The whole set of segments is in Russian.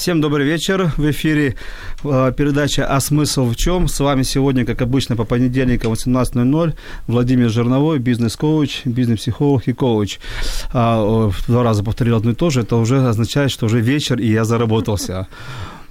Всем добрый вечер. В эфире э, передача «А смысл в чем?». С вами сегодня, как обычно, по понедельникам 18.00 Владимир Жерновой, бизнес-коуч, бизнес-психолог и коуч. А, два раза повторил одно и то же. Это уже означает, что уже вечер, и я заработался.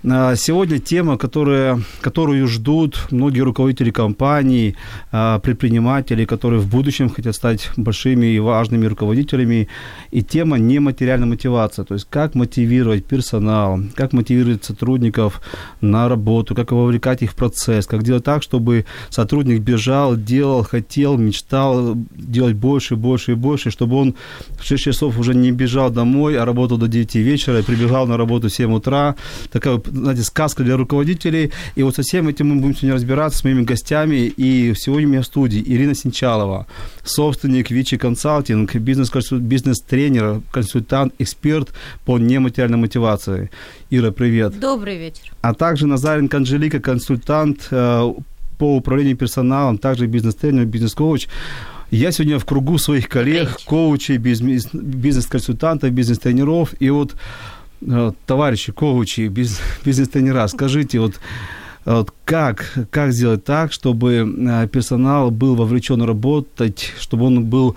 А, сегодня тема, которая, которую ждут многие руководители компаний, а, предприниматели, которые в будущем хотят стать большими и важными руководителями. И тема нематериальная мотивация, то есть как мотивировать персонал, как мотивировать сотрудников на работу, как вовлекать их в процесс, как делать так, чтобы сотрудник бежал, делал, хотел, мечтал делать больше, больше и больше, чтобы он в 6 часов уже не бежал домой, а работал до 9 вечера и прибегал на работу в 7 утра. Такая знаете, сказка для руководителей. И вот со всем этим мы будем сегодня разбираться с моими гостями. И сегодня у меня в студии Ирина Синчалова, собственник Вичи Консалтинг, бизнес-тренер, консультант, эксперт по нематериальной мотивации. Ира, привет. Добрый вечер. А также Назаренко Анжелика, консультант э, по управлению персоналом, также бизнес-тренер, бизнес-коуч. Я сегодня в кругу своих коллег, коучей, бизнес-консультантов, бизнес-тренеров. И вот товарищи, коучи, бизнес-тренера, скажите, вот, вот как, как сделать так, чтобы э, персонал был вовлечен работать, чтобы он был,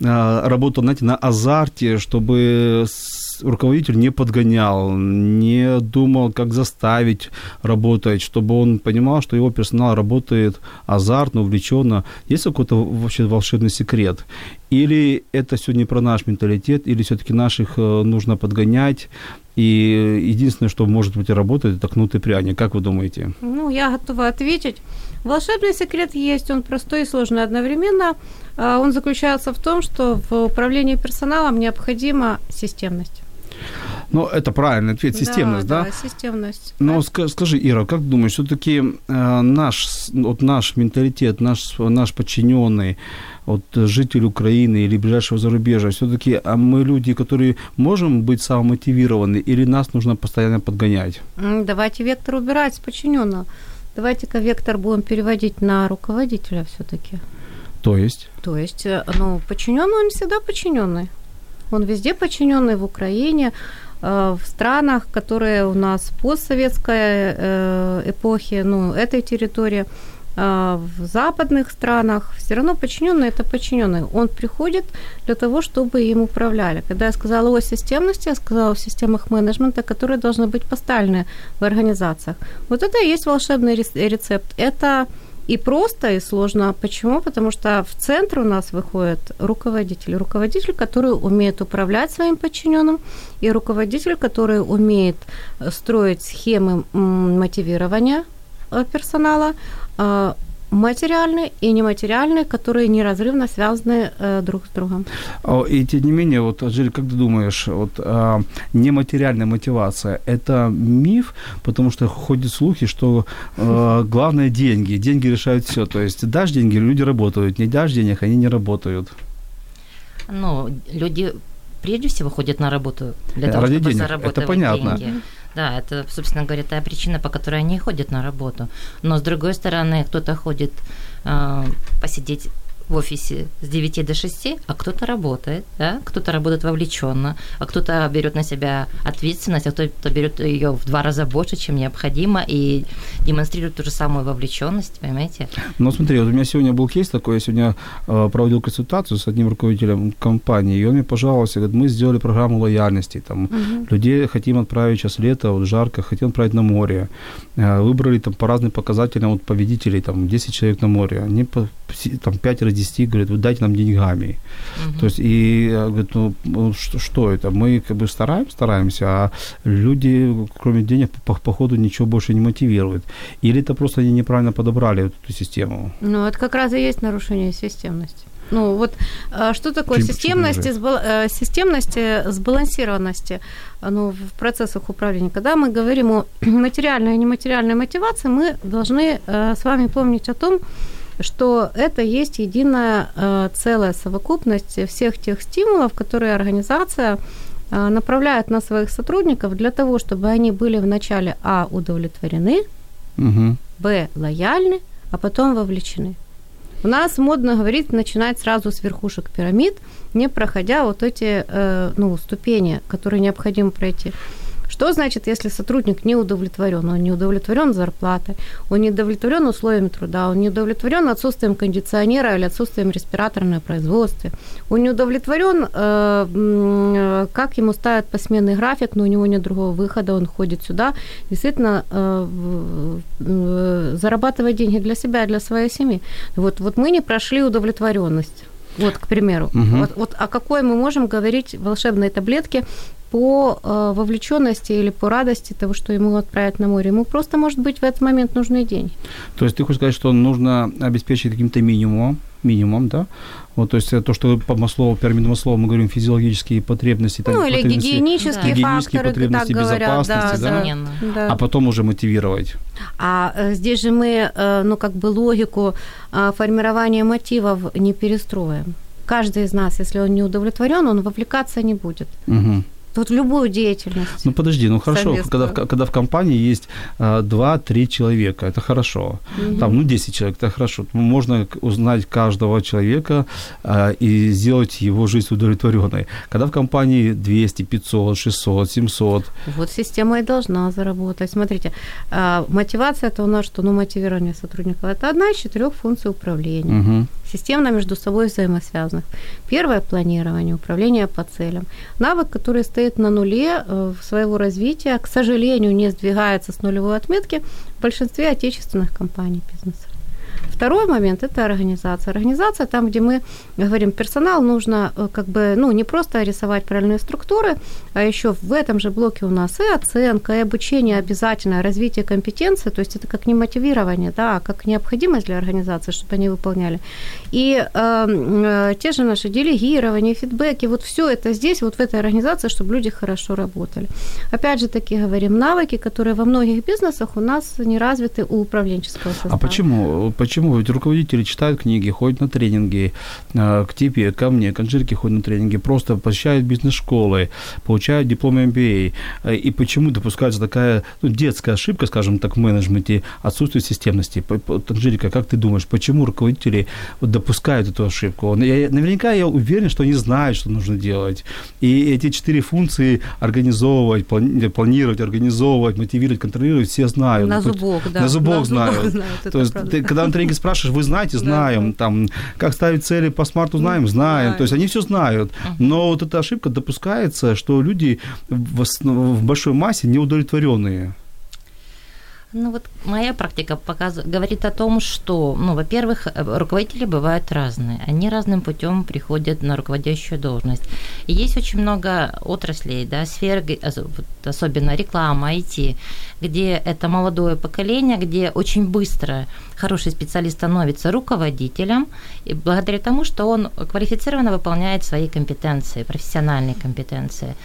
э, работал, знаете, на азарте, чтобы руководитель не подгонял, не думал, как заставить работать, чтобы он понимал, что его персонал работает азартно, увлеченно. Есть какой-то вообще волшебный секрет? Или это не про наш менталитет, или все-таки наших нужно подгонять, и единственное, что может быть работает, это кнут и пряник. Как вы думаете? Ну, я готова ответить. Волшебный секрет есть, он простой и сложный одновременно. А, он заключается в том, что в управлении персоналом необходима системность. Ну, это правильный ответ, системность, да? Да, да системность. Но да. скажи, Ира, как думаешь, все-таки э, наш, вот наш менталитет, наш, наш подчиненный, вот житель Украины или ближайшего зарубежья, все-таки а мы люди, которые можем быть самомотивированы, или нас нужно постоянно подгонять? Давайте вектор убирать с подчиненного. Давайте-ка вектор будем переводить на руководителя все-таки. То есть? То есть, э, ну, подчиненный он всегда подчиненный. Он везде подчиненный в Украине, э, в странах, которые у нас постсоветской э, эпохи, ну, этой территории, в западных странах, все равно подчиненный это подчиненный. Он приходит для того, чтобы им управляли. Когда я сказала о системности, я сказала о системах менеджмента, которые должны быть поставлены в организациях. Вот это и есть волшебный рецепт. Это и просто, и сложно. Почему? Потому что в центр у нас выходит руководитель. Руководитель, который умеет управлять своим подчиненным, и руководитель, который умеет строить схемы мотивирования э, персонала, э, материальные и нематериальные, которые неразрывно связаны э, друг с другом. И тем не менее, вот, Аджель, как ты думаешь, вот э, нематериальная мотивация – это миф, потому что ходят слухи, что э, главное – деньги, деньги решают все. То есть дашь деньги – люди работают, не дашь денег – они не работают. Ну, люди прежде всего ходят на работу для того, Ради чтобы денег. зарабатывать это понятно. деньги. Да, это, собственно говоря, та причина, по которой они ходят на работу. Но, с другой стороны, кто-то ходит э, посидеть в офисе с 9 до 6, а кто-то работает, да? кто-то работает вовлеченно, а кто-то берет на себя ответственность, а кто-то берет ее в два раза больше, чем необходимо, и демонстрирует ту же самую вовлеченность, понимаете? Ну, смотри, вот у меня сегодня был кейс такой, я сегодня э, проводил консультацию с одним руководителем компании, и он мне пожаловался, говорит, мы сделали программу лояльности, там, угу. людей хотим отправить сейчас лето, вот жарко, хотим отправить на море, э, выбрали там по разным показателям вот победителей, там, 10 человек на море, они по, там, пятеро 10, говорит, вы дайте нам деньгами. То есть, и я говорю, ну, ну, что, что это? Мы как бы стараемся, стараемся, а люди, кроме денег, по, по ходу ничего больше не мотивируют. Или это просто они неправильно подобрали эту систему? Ну, это как раз и есть нарушение системности. Ну вот а что такое Чем- системность, чем и сбал- э, системность, э, сбалансированности ну, в процессах управления? Когда мы говорим о материальной и нематериальной мотивации, мы должны э, с вами помнить о том, что это есть единая э, целая совокупность всех тех стимулов, которые организация э, направляет на своих сотрудников для того, чтобы они были вначале а удовлетворены, Угу. Б. Лояльны, а потом вовлечены. У нас модно говорить, начинать сразу с верхушек пирамид, не проходя вот эти э, ну, ступени, которые необходимо пройти. Что значит, если сотрудник не удовлетворен? Он не удовлетворен зарплатой, он не удовлетворен условиями труда, он не удовлетворен отсутствием кондиционера или отсутствием респиратора на производстве, он не удовлетворен, э, как ему ставят посменный график, но у него нет другого выхода, он ходит сюда, действительно э, э, зарабатывать деньги для себя для своей семьи. Вот, вот мы не прошли удовлетворенность. Вот, к примеру. Мгм. Вот, вот о какой мы можем говорить волшебной таблетке по э, вовлеченности или по радости того, что ему отправят на море. Ему просто, может быть, в этот момент нужны деньги. То есть ты хочешь сказать, что нужно обеспечить каким-то минимумом, минимум, да? Вот, то есть э, то, что по Маслову, пирамиду Маслова мы говорим физиологические потребности. там, ну, или потребности, гигиенические гигиенические факторы, потребности, так говорят. Да, безопасности, да? да, да. а потом уже мотивировать. А э, здесь же мы, э, ну, как бы логику формирования мотивов не перестроим. Каждый из нас, если он не удовлетворен, он вовлекаться не будет. Мгм. Вот в любую деятельность. Ну подожди, ну хорошо, Совместную. когда, в- когда в компании есть а, два-три человека, это хорошо. Там, ну, 10 человек, это хорошо. Ну, Можно узнать каждого человека а, и сделать его жизнь удовлетворенной. Когда в компании 200, 500, 600, 700, Вот система и должна заработать. Смотрите, а, мотивация это у нас что? Ну, мотивирование сотрудников. Это одна из четырех функций управления. мгм, Системно между собой взаимосвязанных. Первое – планирование, управление по целям. Навык, который стоит на нуле э, своего развития, к сожалению, не сдвигается с нулевой отметки в большинстве отечественных компаний бизнеса. Второй момент – это организация. Организация там, где мы говорим, персонал нужно э, как бы, ну, не просто рисовать правильные структуры, а еще в этом же блоке у нас и оценка, и обучение обязательно, развитие компетенции, то есть это как не мотивирование, да, а как необходимость для организации, чтобы они выполняли. И э, э, те же наши делегирования, фидбэки, вот все это здесь, вот в этой организации, чтобы люди хорошо работали. Опять же таки говорим, навыки, которые во многих бизнесах у нас не развиты у управленческого состава. А почему? Почему? Ведь руководители читают книги, ходят на тренинги, э, к тебе, ко мне, к Анжельке ходят на тренинги, просто посещают бизнес-школы, получают диплом MBA. Э, И почему допускается такая ну, детская ошибка, скажем так, в менеджменте, отсутствие системности? Анжелика, как ты думаешь, почему руководители вот допускают эту ошибку? Я- наверняка я уверен, что они знают, что нужно делать. И эти четыре функции организовывать, плани- планировать, организовывать, мотивировать, контролировать, все знают. На Ну, зубок, да. На зубок На знают. зубок знают, это То есть ты, когда на тренинге спрашиваешь, вы знаете, знаем, там, как ставить цели по смарту, знаем, знаем. Знаем. То есть они все знают. Но вот эта ошибка допускается, что люди в, в большой массе неудовлетворенные. Ну вот моя практика показывает, говорит о том, что, ну, во-первых, э, руководители бывают разные. Они разным путем приходят на руководящую должность. И есть очень много отраслей, да, сфер, вот особенно реклама, IT, где это молодое поколение, где очень быстро хороший специалист становится руководителем, и благодаря тому, что он квалифицированно выполняет свои компетенции, профессиональные компетенции.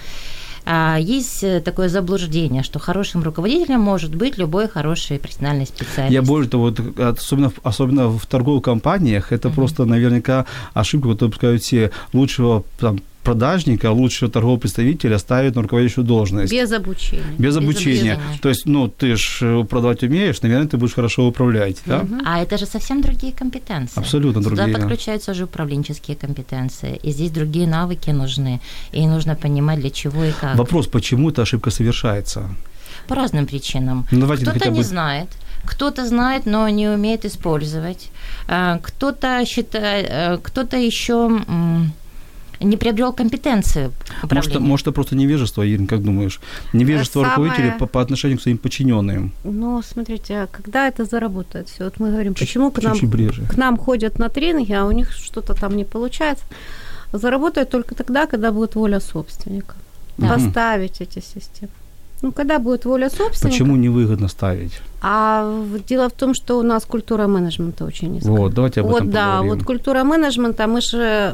А есть э, такое заблуждение, что хорошим руководителем может быть любой хороший профессиональный специалист. Я более того, вот, особенно, особенно в торговых компаниях, это просто наверняка ошибка, которую допускают все лучшего там, продажника, лучшего торгового представителя ставят на руководящую должность. Без обучения. Без обучения. обучения. То есть, ну, ты ж э, продавать умеешь, наверное, ты будешь хорошо управлять, да? А это же совсем другие компетенции. Абсолютно Сюда другие. подключаются уже управленческие компетенции. И здесь другие навыки нужны. И нужно понимать, для чего и как. Вопрос, почему эта ошибка совершается? По разным причинам. Ну, кто-то хотя не бы- знает, кто-то знает, но не умеет использовать. А, Кто-то считает, э, кто-то еще не приобрел компетенцию Может, управления. может, это просто невежество, Ирина, как думаешь? Невежество Самое- руководителей по, по отношению к своим подчиненным. Ну, смотрите, а когда это заработает все? Вот мы говорим, почему к нам, ближе. к нам ходят на тренинги, а у них что-то там не получается. Заработает только тогда, когда будет воля собственника. Мгм. Поставить эти системы. Ну, когда будет воля собственника. Почему невыгодно ставить? А дело в том, что у нас культура менеджмента очень низкая. Вот, давайте об этом Вот, да, поговорим. вот культура менеджмента, мы же,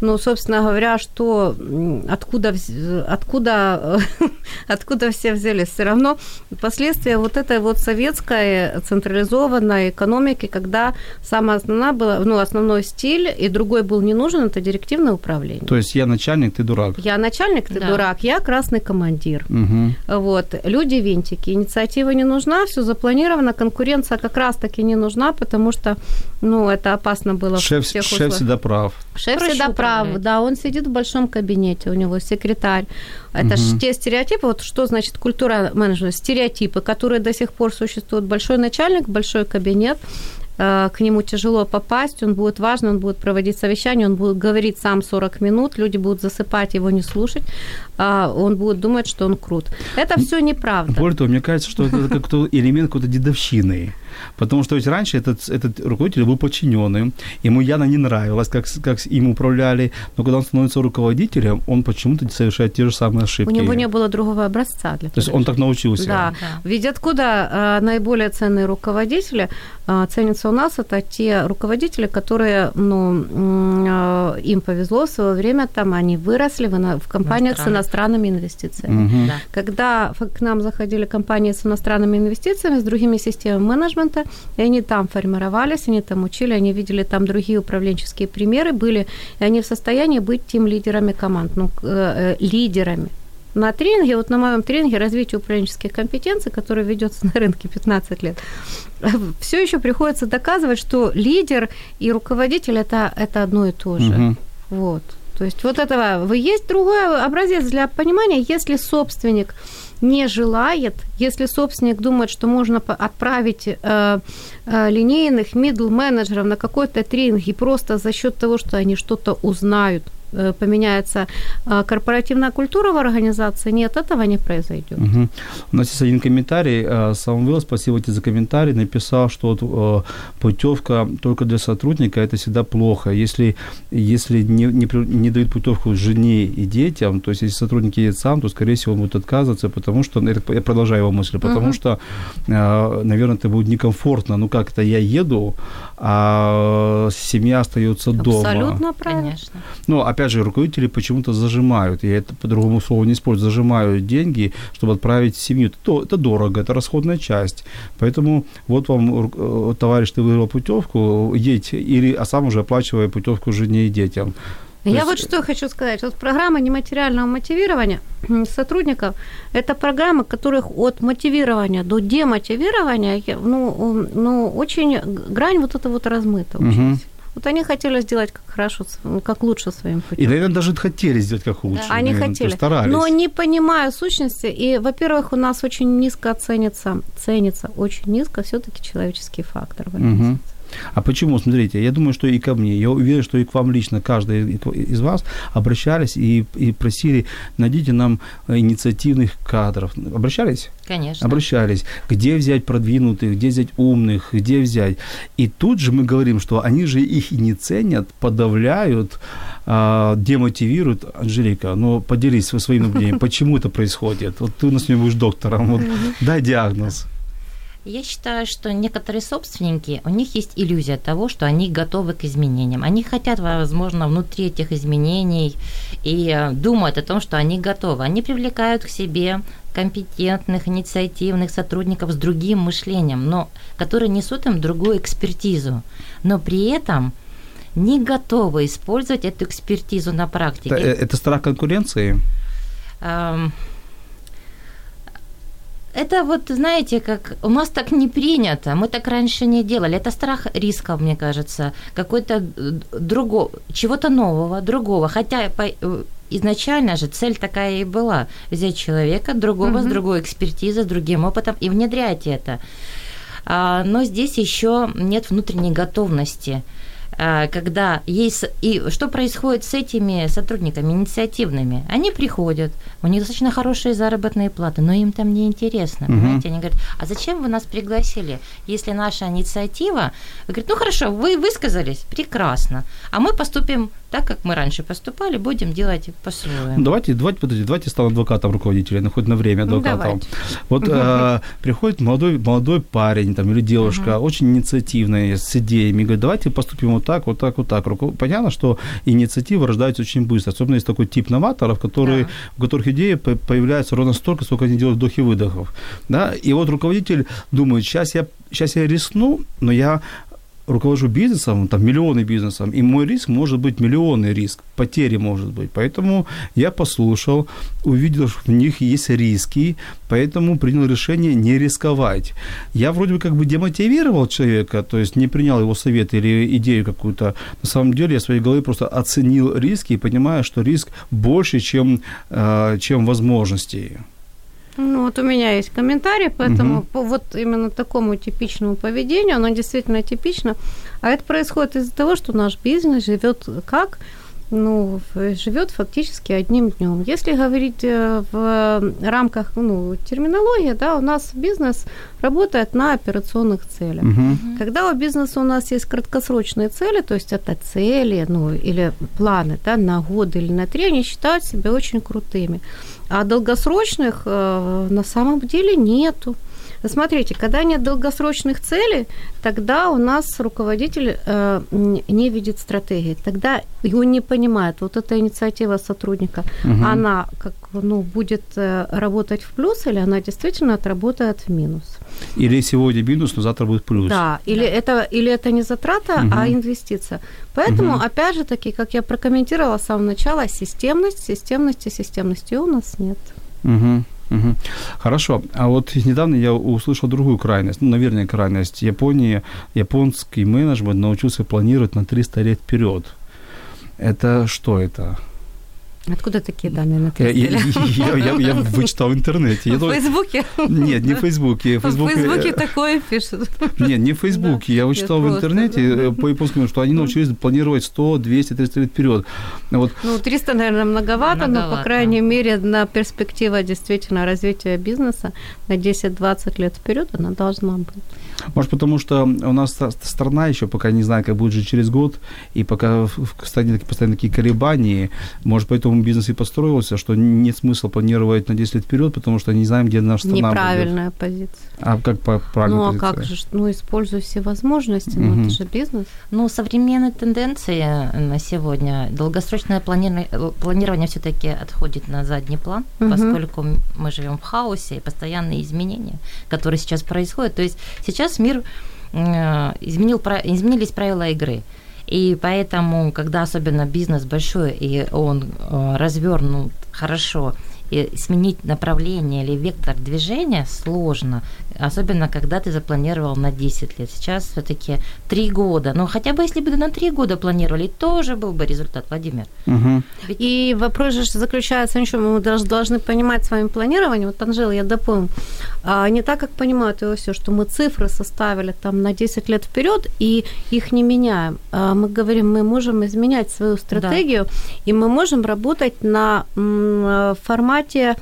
ну, собственно говоря, что откуда, откуда, откуда все взялись, все равно последствия вот этой вот советской централизованной экономики, когда самая основная была, ну, основной стиль, и другой был не нужен, это директивное управление. То есть я начальник, ты дурак. Я начальник, ты Да. дурак, я красный командир. Мгм. Вот. Люди винтики. Инициатива не нужна, все запланировано. Конкуренция как раз-таки не нужна, потому что ну, это опасно было Шеф, всех шеф условиях. всегда прав. Шеф Проще всегда прав, да, он сидит в большом кабинете, у него секретарь. Это же те стереотипы, вот что значит культура менеджмента, стереотипы, которые до сих пор существуют. Большой начальник, большой кабинет, к нему тяжело попасть, он будет важно, он будет проводить совещание, он будет говорить сам 40 минут, люди будут засыпать, его не слушать, а он будет думать, что он крут. Это все неправда. Более того, мне кажется, что это как-то элемент какой-то дедовщины. Потому что ведь раньше этот, этот руководитель был подчиненным, ему явно не нравилось, как, как им управляли, но когда он становится руководителем, он почему-то совершает те же самые У ошибки. него не было другого образца для То есть он так научился. Да. Да. Ведь откуда э, наиболее ценные руководители э, ценятся у нас, это те руководители, которые, ну, э, им повезло в свое время, там они выросли в, в компаниях с иностранными инвестициями. Мгм. Да. Когда к нам заходили компании с иностранными инвестициями, с другими системами менеджмента, и они там формировались, они там учили, они видели там другие управленческие примеры были, и они в состоянии быть тем лидерами команд, ну, э, э, лидерами. На тренинге, вот на моем тренинге развитие управленческих компетенций, который ведется на рынке 15 лет, все еще приходится доказывать, что лидер и руководитель это, это одно и то же. Мгм. Вот. То есть вот этого вы есть другой образец для понимания, если собственник не желает, если собственник думает, что можно отправить э, э, линейных middle менеджеров на какой-то тренинг и просто за счет того, что они что-то узнают, поменяется э, корпоративная культура в организации, нет, этого не произойдет. Мгм. У нас есть один комментарий. э, Самвел, спасибо тебе за комментарий. Написал, что вот, э, путевка только для сотрудника это всегда плохо. Если, если не, не, не дают путевку жене и детям, то есть если сотрудник едет сам, то, скорее всего, он будет отказываться, потому что, ну, я продолжаю его мысль, потому Мгм. что, э, наверное, это будет некомфортно. Ну, как это я еду, а семья остается дома. Абсолютно правильно. Конечно. Но, опять же, руководители почему-то зажимают, я это по-другому слова не использую, зажимают деньги, чтобы отправить семью. Это, это дорого, это расходная часть. Поэтому вот вам, э, товарищ, ты выиграл путевку, едь, или, а сам уже оплачивая путевку жене и детям. Я есть- вот что хочу сказать. Вот программа нематериального мотивирования сотрудников – это программы, которых от мотивирования до демотивирования, ну, ну очень грань вот эта вот размыта. очень сильно. Вот они хотели сделать как хорошо, как лучше своим путем. И, наверное, даже хотели сделать как лучше. Они наверное, хотели, старались. но не понимая сущности. И, во-первых, у нас очень низко ценится, ценится очень низко все-таки человеческий фактор. в Мгм. организации. А почему? Смотрите, я думаю, что и ко мне, я уверен, что и к вам лично, каждый из вас обращались и, и просили, найдите нам э, инициативных кадров. Обращались? Конечно. обращались, где взять продвинутых, где взять умных, где взять. И тут же мы говорим, что они же их и не ценят, подавляют, а, демотивируют. Анжелика, ну поделись своим наблюдением, почему это происходит? Вот ты у нас сегодня будешь доктором, вот, дай диагноз. Я считаю, что некоторые собственники, у них есть иллюзия того, что они готовы к изменениям. Они хотят, возможно, внутри этих изменений и э, думают о том, что они готовы. Они привлекают к себе компетентных, инициативных сотрудников с другим мышлением, но которые несут им другую экспертизу, но при этом не готовы использовать эту экспертизу на практике. Это, э, это страх конкуренции? Ам, Это вот, знаете, как у нас так не принято, мы так раньше не делали. Это страх риска, мне кажется, какой-то э, другого, чего-то нового, другого. Хотя по, э, изначально же цель такая и была – взять человека другого с Мгм. другой экспертизой, с другим опытом и внедрять это. А, но здесь еще нет внутренней готовности когда есть... И что происходит с этими сотрудниками инициативными? Они приходят, у них достаточно хорошие заработные платы, но им там не интересно, Мгм. понимаете? Они говорят, а зачем вы нас пригласили, если наша инициатива... Вы говорите, ну хорошо, вы высказались, прекрасно, а мы поступим так, как мы раньше поступали, будем делать по-своему. Ну, Давайте, давайте, подожди, давайте стану адвокатом руководителя, ну, хоть на время Ну, адвокатом. давайте. вот э, приходит молодой, молодой парень там, или девушка, очень инициативная, с идеями, говорит, давайте поступим вот так, вот так, вот так. Понятно, что инициатива рождается очень быстро, особенно есть такой тип новаторов, которые, Да. у которых идеи по- появляются ровно столько, сколько они делают вдох и выдохов. Да? И вот руководитель думает, сейчас я, сейчас я рискну, но я руковожу бизнесом, там миллионы бизнесом, и мой риск может быть миллионный риск, потери может быть. Поэтому я послушал, увидел, что в них есть риски, поэтому принял решение не рисковать. Я вроде бы как бы демотивировал человека, то есть не принял его совет или идею какую-то. На самом деле я в своей голове просто оценил риски и понимаю, что риск больше, чем, э, чем возможностей. Ну, вот у меня есть комментарий, поэтому Мгм. по вот именно такому типичному поведению, оно действительно типично. А это происходит из-за того, что наш бизнес живет как? Ну, живет фактически одним днем. Если говорить э, в рамках ну, терминологии, да, у нас бизнес работает на операционных целях. Мгм. Когда у бизнеса у нас есть краткосрочные цели, то есть это цели, ну, или планы, да, на год или на три, они считают себя очень крутыми. А долгосрочных э, на самом деле нету. Смотрите, когда нет долгосрочных целей, тогда у нас руководитель э, не видит стратегии. Тогда он не понимает, вот эта инициатива сотрудника, Мгм. она как, ну, будет э, работать в плюс или она действительно отработает в минус. Или сегодня минус, но завтра будет плюс. Да, или, Это, или это не затрата, Мгм. а инвестиция. Поэтому, Мгм. опять же таки, как я прокомментировала с самого начала, системность, системности, системности у нас нет. Мгм, мгм. Хорошо. А вот недавно я услышал другую крайность, ну, наверное, крайность. Японии, японский менеджмент научился планировать на 300 лет вперед. Это что это? Откуда такие данные на Я, я, я, я, я вычитал в интернете. Я В думаю, Фейсбуке? нет, не в Фейсбуке. В Фейсбук, Фейсбуке э, такое пишут. Нет, не в Фейсбуке. Я вычитал в просто, интернете э, по японскому, что они научились планировать 100, 200, 300 лет вперед. Вот Ну, 300, наверное, многовато, но, по Многовато. крайней мере, на перспектива действительно развития бизнеса на 10-20 лет вперед она должна быть. Может, потому что у нас страна еще пока не знает, как будет жить через год, и пока в в стране постоянно такие колебания, может, поэтому бизнес и построился, что нет смысла планировать на 10 лет вперед, потому что не знаем, где наша страна будет. Неправильная позиция. А как по правильной Ну, а позиции? как же, ну, используй все возможности, ну, Мгм. это же бизнес. Ну, современные тенденции на сегодня, долгосрочное планирование, планирование все-таки отходит на задний план, Мгм. поскольку мы живем в хаосе и постоянные изменения, которые сейчас происходят. То есть сейчас мир э, изменил, изменились правила игры. И поэтому, когда особенно бизнес большой, и он э, развернут хорошо, и сменить направление или вектор движения сложно, особенно когда ты запланировал на 10 лет. Сейчас все-таки 3 года. Но хотя бы если бы на 3 года планировали, тоже был бы результат, Владимир. Мгм. И вопрос же заключается в чем? Мы даже должны понимать с вами планирование. Вот, Анжела, я дополню. А, не так, как понимают его все, что мы цифры составили там на 10 лет вперед и их не меняем. А мы говорим, мы можем изменять свою стратегию, и мы можем работать на м, э, формате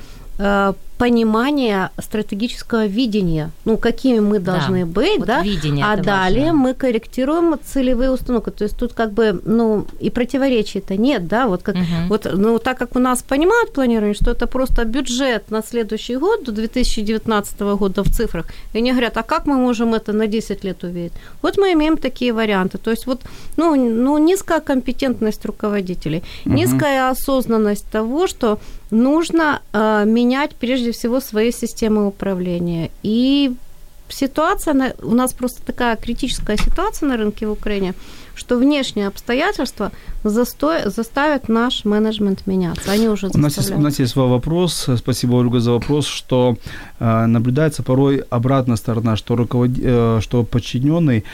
понимания стратегического видения, ну, какими мы Да. должны быть, Вот да, видение а далее важно. мы корректируем целевые установки. То есть тут как бы, ну, и противоречий-то нет, да, вот как, Мгм. вот, ну, так как у нас понимают планирование, что это просто бюджет на следующий год, до 2019 года в цифрах, и они говорят, а как мы можем это на 10 лет увидеть? Вот мы имеем такие варианты. То есть вот, ну, ну низкая компетентность руководителей, Мгм. низкая осознанность того, что нужно э, менять прежде всего свои системы управления. И ситуация, на- у нас просто такая критическая ситуация на рынке в Украине, что внешние обстоятельства застой, заставят наш менеджмент меняться. Они уже У нас, есть, у нас есть вопрос, спасибо, Ольга, за вопрос, что э, наблюдается порой обратная сторона, что, руковод... э, что подчиненный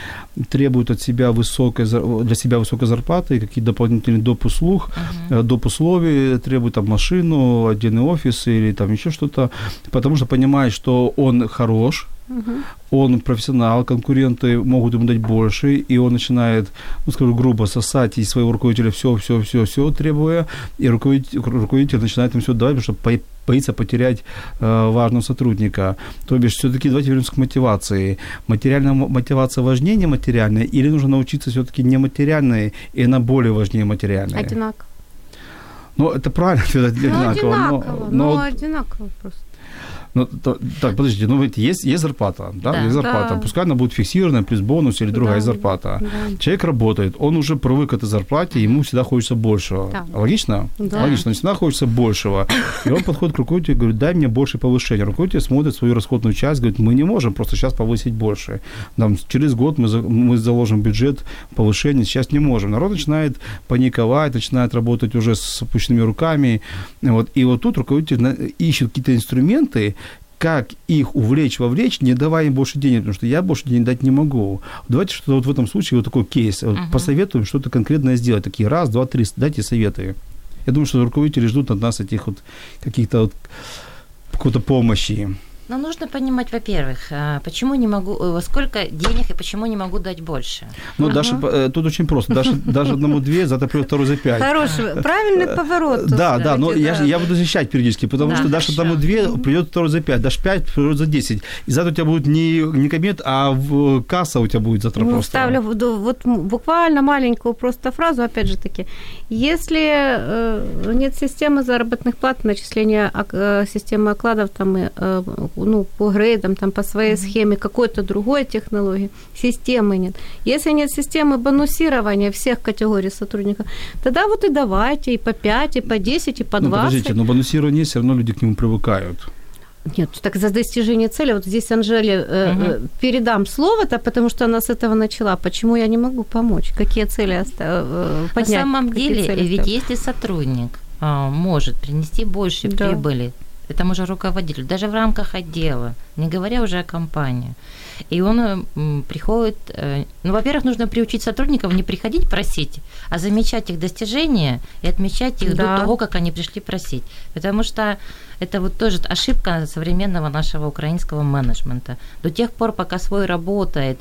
требует от себя высокой, для себя высокой зарплаты, какие-то дополнительные доп. услуг, э, доп. условий, требует там машину, отдельный офис или там еще что-то, потому что понимает, что он хорош, он профессионал, конкуренты могут ему дать больше, и он начинает, ну, скажу грубо, сосать из своего руководителя все, все, все, все требуя, и руководитель, руководитель начинает ему все давать, потому что боится потерять э, важного сотрудника. То бишь, все-таки давайте вернемся к мотивации. Материальная мотивация важнее нематериальная, или нужно научиться все-таки нематериальной, и она более важнее материальной? Одинаково. Ну, это правильно, это одинаково. Ну, одинаково, но, но, но одинаково просто. Ну, то, так, подождите, ну ведь есть, есть зарплата, да, да. есть зарплата. Да. Пускай она будет фиксированная, плюс бонус или другая да. зарплата. Да. Человек работает, он уже привык к этой зарплате, ему всегда хочется большего. Да. Логично? Да. Логично, всегда хочется большего. И он подходит к руководителю и говорит, дай мне больше повышения. Руководитель смотрит свою расходную часть, говорит, мы не можем просто сейчас повысить больше. Нам через год мы, мы заложим бюджет повышения, сейчас не можем. Народ начинает паниковать, начинает работать уже с опущенными руками. Вот. И вот тут руководитель ищет какие-то инструменты, как их увлечь, вовлечь, не давая им больше денег, потому что я больше денег дать не могу. Давайте что-то вот в этом случае, вот такой кейс, uh-huh. посоветуем что-то конкретное сделать. Такие раз, два, три, дайте советы. Я думаю, что руководители ждут от нас этих вот каких-то вот какой-то помощи. Но нужно понимать, во-первых, а, почему не могу, э, сколько денег и почему не могу дать больше. Ну, угу. Даша, э, тут очень просто. Даже, даже одному две, завтра придет второй за пять. Хороший, правильный э, поворот. Да, да, но я, я буду защищать периодически, потому да, что Даша одному две, придет второй за пять, дашь пять, придет за десять. И завтра у тебя будет не, не комет, а в касса у тебя будет завтра ну, просто. Ставлю вот буквально маленькую просто фразу, опять же таки. Если э, нет системы заработных плат, начисления э, системы окладов, там, э, ну, по грейдам, там, по своей mm-hmm. схеме, какой-то другой технологии, системы нет. Если нет системы бонусирования всех категорий сотрудников, тогда вот и давайте и по 5, и по 10, и по 20. Ну, подождите, но бонусирование все равно люди к нему привыкают. Нет, так за достижение цели, вот здесь Анжеле э, угу. передам слово-то, потому что она с этого начала. Почему я не могу помочь? Какие цели оста- э, поднять? На самом деле, ведь если сотрудник а, может принести больше да. прибыли этому же руководителю, даже в рамках отдела, не говоря уже о компании. И он приходит, э, ну, во-первых, нужно приучить сотрудников не приходить просить, а замечать их достижения и отмечать их да. до того, как они пришли просить. Потому что это вот тоже ошибка современного нашего украинского менеджмента. До тех пор, пока свой работает,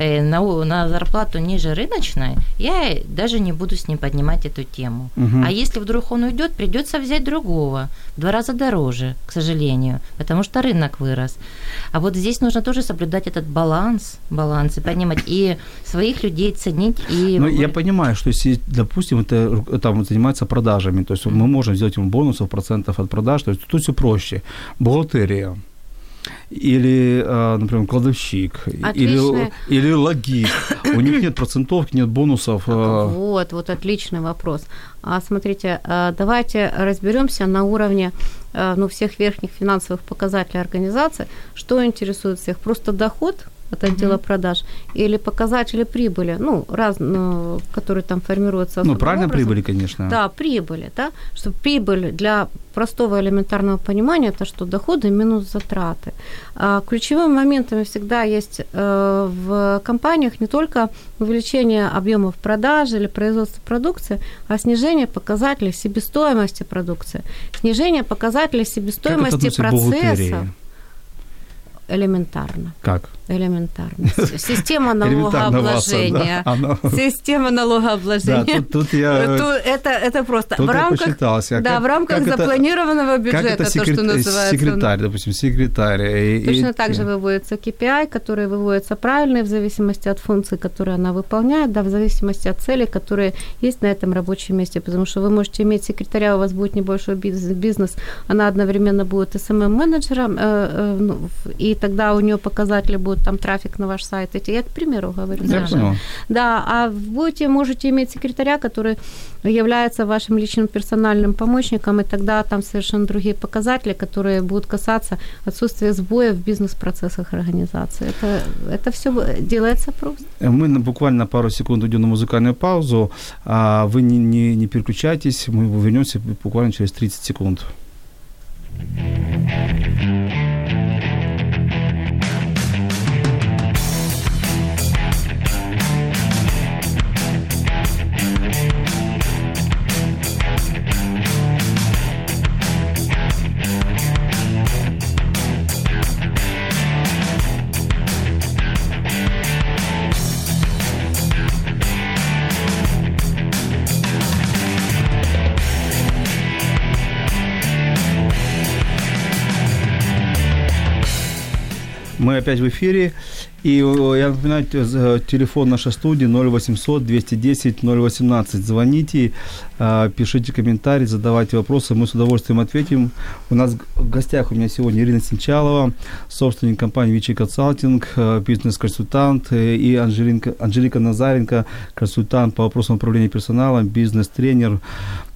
Э, на, на зарплату ниже рыночной, я даже не буду с ним поднимать эту тему. Угу. А если вдруг он уйдет, придется взять другого, в два раза дороже, к сожалению, потому что рынок вырос. А вот здесь нужно тоже соблюдать этот баланс, баланс и понимать, и своих людей ценить. И... Ну, я понимаю, что если, допустим, это там занимается продажами, то есть мы можем сделать ему бонусов, процентов от продаж, то есть тут все проще. Бухгалтерия, или, а, например, кладовщик, или, или логист. У них нет процентовки, нет бонусов. А. Вот, вот отличный вопрос. А смотрите, а, давайте разберемся на уровне ну, всех верхних финансовых показателей организации, что интересует всех. Просто доход – от отдела mm-hmm. продаж, или показатели прибыли, ну, раз, ну, которые там формируются. Ну, правильно образом. прибыли, конечно. Да, прибыли, да, что прибыль для простого элементарного понимания, это что доходы минус затраты. А ключевыми моментами всегда есть э, в компаниях не только увеличение объемов продажи или производства продукции, а снижение показателей себестоимости продукции, снижение показателей себестоимости процесса. Элементарно. Как? Элементарно. Система налогообложения. Система налогообложения. Тут, я... это, это просто тут в рамках, да, в рамках запланированного бюджета, то, что называется. Секретарь, допустим, секретарь. И, Точно так же выводится KPI, который выводится правильно в зависимости от функций, которые она выполняет, да, в зависимости от целей, которые есть на этом рабочем месте. Потому что вы можете иметь секретаря, у вас будет небольшой бизнес, она одновременно будет SMM-менеджером, э, э, ну, и тогда у нее показатели будут там трафик на ваш сайт. Эти, я к примеру говорю. Я понял. Да, а будете, можете иметь секретаря, который является вашим личным персональным помощником, и тогда там совершенно другие показатели, которые будут касаться отсутствия сбоя в бизнес-процессах организации. Это, это все делается просто. Мы буквально пару секунд уйдем на музыкальную паузу. А вы не, не, не переключайтесь, мы вернемся буквально через 30 секунд. Мы опять в эфире. И э, я напоминаю, э, телефон нашей студии 0800 210 018. Звоните, э, пишите комментарии, задавайте вопросы, мы с удовольствием ответим. У нас в гостях у меня сегодня Ирина Синчалова, собственник компании Вичи Консалтинг, бизнес-консультант, и Анжелика, Анжелика Назаренко, консультант по вопросам управления персоналом, бизнес-тренер.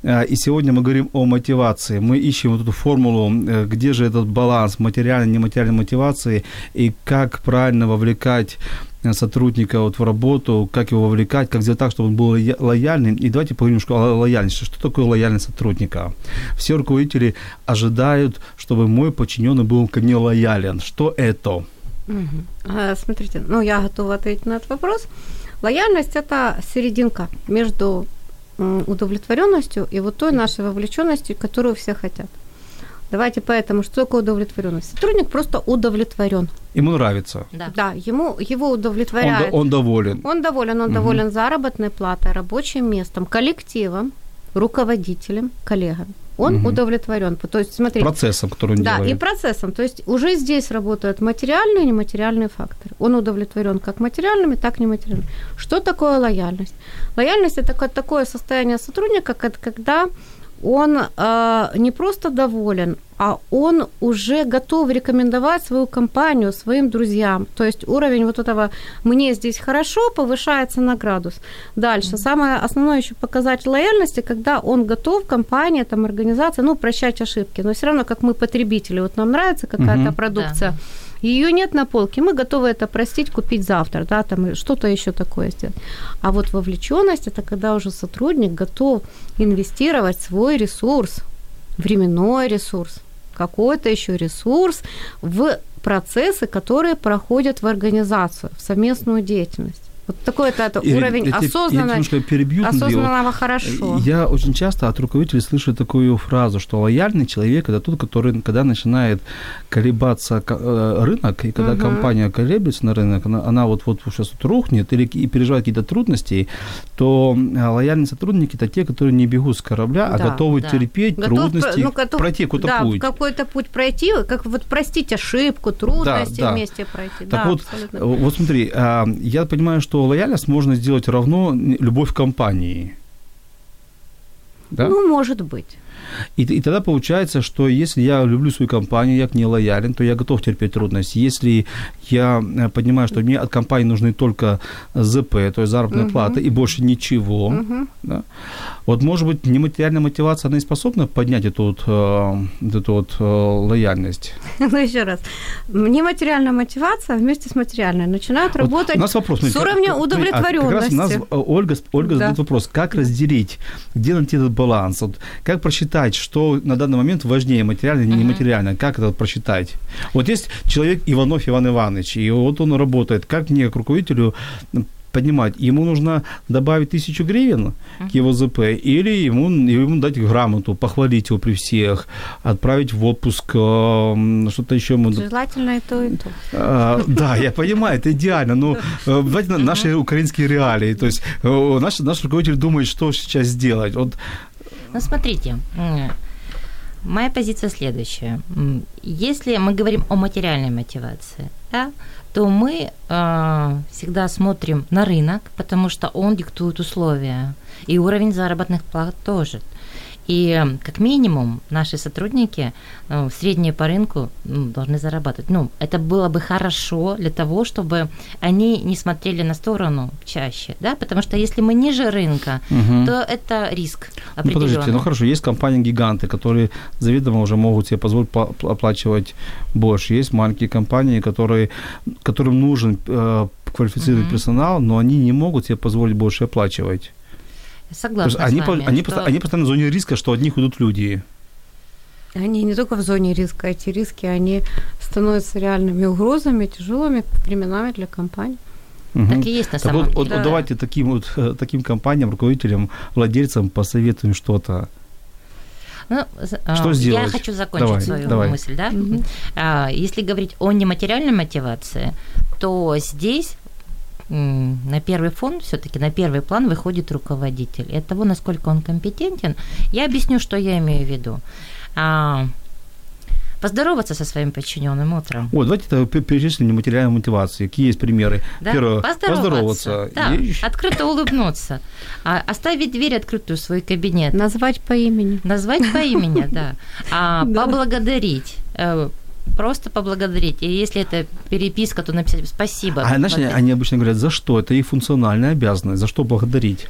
И сегодня мы говорим о мотивации. Мы ищем вот эту формулу, где же этот баланс материальной и нематериальной мотивации, и как правильно вовлекать э, сотрудника вот в работу, как его вовлекать, как сделать так, чтобы он был лояльным. И давайте поговорим о лояльности. Что такое лояльность сотрудника? Все руководители ожидают, чтобы мой подчиненный был ко мне лоялен. Что это? Угу. Смотрите, ну я готова ответить на этот вопрос. Лояльность – это серединка между удовлетворенностью и вот той нашей вовлеченностью, которую все хотят. Давайте поэтому, что такое удовлетворенность? Сотрудник просто удовлетворен. Ему нравится. Да, да ему, его удовлетворяет. Он, он доволен. Он доволен, он угу. доволен заработной платой, рабочим местом, коллективом, руководителем, коллегами. Он угу. удовлетворен. То есть, смотрите. Процессом, который он да, делает. Да, и процессом. То есть уже здесь работают материальные и нематериальные факторы. Он удовлетворен как материальными, так и нематериальными. Что такое лояльность? Лояльность – это такое состояние сотрудника, когда он э, не просто доволен, а он уже готов рекомендовать свою компанию своим друзьям. То есть уровень вот этого «мне здесь хорошо» повышается на градус. Дальше. Mm-hmm. Самое основное еще показатель лояльности, когда он готов, компания, там, организация, ну, прощать ошибки. Но все равно, как мы потребители, вот нам нравится какая-то mm-hmm. продукция, да ее нет на полке, мы готовы это простить, купить завтра, да, там что-то еще такое сделать. А вот вовлеченность это когда уже сотрудник готов инвестировать свой ресурс, временной ресурс, какой-то еще ресурс в процессы, которые проходят в организацию, в совместную деятельность. Вот такой это, Ирина, уровень я, осознанного, я перебью, осознанного вот, хорошо. Я очень часто от руководителей слышу такую фразу, что лояльный человек – это тот, который, когда начинает колебаться э, рынок, и когда угу. компания колеблется на рынок, она, она вот, вот сейчас вот рухнет или и переживает какие-то трудности, то лояльные сотрудники – это те, которые не бегут с корабля, а да, а готовы да. терпеть Готов, трудности, ну, готов, пройти какой-то да, путь. какой-то путь пройти, как вот простить ошибку, трудности да, да. вместе пройти. Так да, вот, вот смотри, а, я понимаю, что что лояльность можно сделать равно любовь к компании. Да? Ну, может быть. И, и тогда получается, что если я люблю свою компанию, я к ней лоялен, то я готов терпеть трудности. Если я э, понимаю, что мне от компании нужны только ЗП, то есть заработная uh-huh. плата, и больше ничего, uh-huh. да, вот, может быть, нематериальная мотивация, она и способна поднять эту вот, э, эту вот э, лояльность? Ну, еще раз. Нематериальная мотивация вместе с материальной начинают вот работать у нас вопрос, с уровня удовлетворенности. А как раз у нас Ольга, Ольга да. задает вопрос, как разделить, где найти этот баланс, вот, как просчитать что на данный момент важнее, материально или нематериально? Как это просчитать? Вот есть человек Иванов Иван Иванович, и вот он работает. Как мне, как руководителю, поднимать. Ему нужно добавить тысячу гривен uh-huh. к его ЗП, или ему, ему дать грамоту, похвалить его при всех, отправить в отпуск, что-то еще. Ему... Желательно и то, и то. А, да, я понимаю, это идеально, но э, давайте наши украинские реалии. То есть э, наш, наш руководитель думает, что сейчас сделать. Вот ну, смотрите, моя позиция следующая. Если мы говорим о материальной мотивации, да, то мы э, всегда смотрим на рынок, потому что он диктует условия, и уровень заработных плат тоже. И как минимум наши сотрудники э, средние по рынку ну, должны зарабатывать. Ну, это было бы хорошо для того, чтобы они не смотрели на сторону чаще, да, потому что если мы ниже рынка, угу. то это риск Ну, подождите, ну хорошо, есть компании-гиганты, которые заведомо уже могут себе позволить оплачивать больше. Есть маленькие компании, которые, которым нужен э, квалифицированный угу. персонал, но они не могут себе позволить больше оплачивать. Согласна они, с вами, они, что... они постоянно в зоне риска, что от них идут люди. Они не только в зоне риска, эти риски, они становятся реальными угрозами, тяжелыми временами для компании. Угу. Так и есть на так самом вот, деле. Вот, да. Давайте таким вот э, таким компаниям, руководителям, владельцам посоветуем что-то. Ну, что а, сделать? Я хочу закончить давай, свою давай. мысль, да. Угу. Если говорить о нематериальной мотивации, то здесь на первый фон, все-таки на первый план выходит руководитель. И от того, насколько он компетентен, я объясню, что я имею в виду. А, поздороваться со своим подчиненным утром. О, давайте перечислим материальной мотивации. Какие есть примеры? Да? Первое, поздороваться. поздороваться. Да, И- открыто улыбнуться. А, оставить дверь открытую в свой кабинет. Назвать по имени. Назвать по имени, да. А Да. поблагодарить. Просто поблагодарить. И если это переписка, то написать спасибо. А знаешь, Вот они обычно говорят, за что? Это их функциональная обязанность. За что благодарить?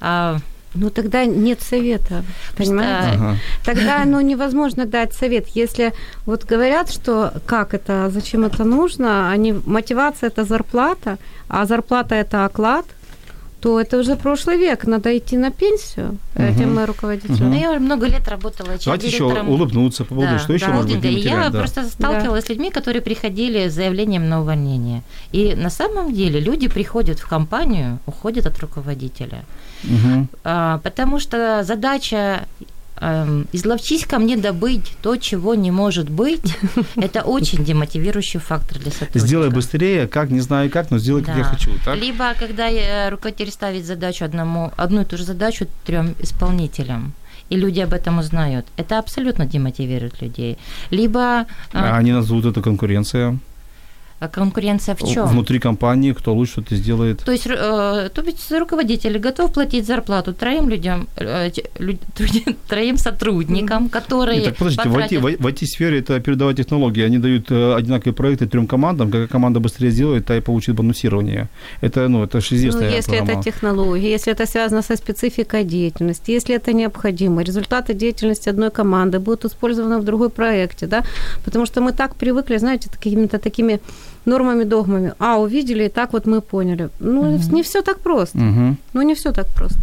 А, Ну тогда нет совета, понимаете? Ага. Тогда ну, невозможно дать совет. Если вот говорят, что как это, зачем это нужно, они, мотивация – это зарплата, а зарплата – это оклад, то это уже прошлый век, надо идти на пенсию этим руководителям. ну, я много лет работала Давайте еще улыбнуться, поблагодарить. Да, что еще да, может быть Я? Да. просто сталкивалась с людьми, которые приходили с заявлением на увольнение. И на самом деле люди приходят в компанию, уходят от руководителя. Мгм. А, потому что задача изловчись ко мне добыть то, чего не может быть, это очень демотивирующий фактор для сотрудника. Сделай быстрее, как, не знаю как, но сделай, как я Да. хочу. Так? Либо когда э, руководитель ставит задачу одному, одну и ту же задачу трем исполнителям, и люди об этом узнают, это абсолютно демотивирует людей. Либо А а, Они назовут это конкуренция. А конкуренция в чем? Внутри компании кто лучше что-то сделает. То есть, э, то есть руководитель готов платить зарплату троим людям, э, ч- лю- троим- сотрудникам, которые Нет, так подождите, в IT, потратят- в, IT-сфере это передовая технология. Они дают э, одинаковые проекты трем командам. Какая команда быстрее сделает, та и получит бонусирование. Это, ну, это же Ну, известная если программа. это технология, если это связано со спецификой деятельности, если это необходимо, результаты деятельности одной команды будут использованы в другой проекте, да, потому что мы так привыкли, знаете, какими-то такими нормами, догмами. А, увидели, и так вот мы поняли. Ну, не все так просто. Мгм. Ну, не все так просто.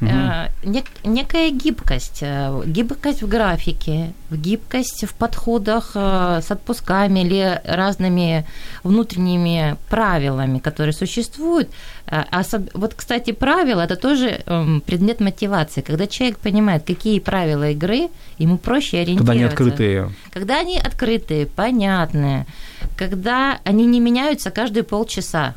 Нек- некая гибкость, э, гибкость в графике, гибкость в подходах э, с отпусками или разными внутренними правилами, которые существуют. Вот, кстати, правила – это тоже эм, предмет мотивации. Когда человек понимает, какие правила игры, ему проще Когда ориентироваться. они открытые. Когда они открытые, понятные, когда они не меняются каждые полчаса.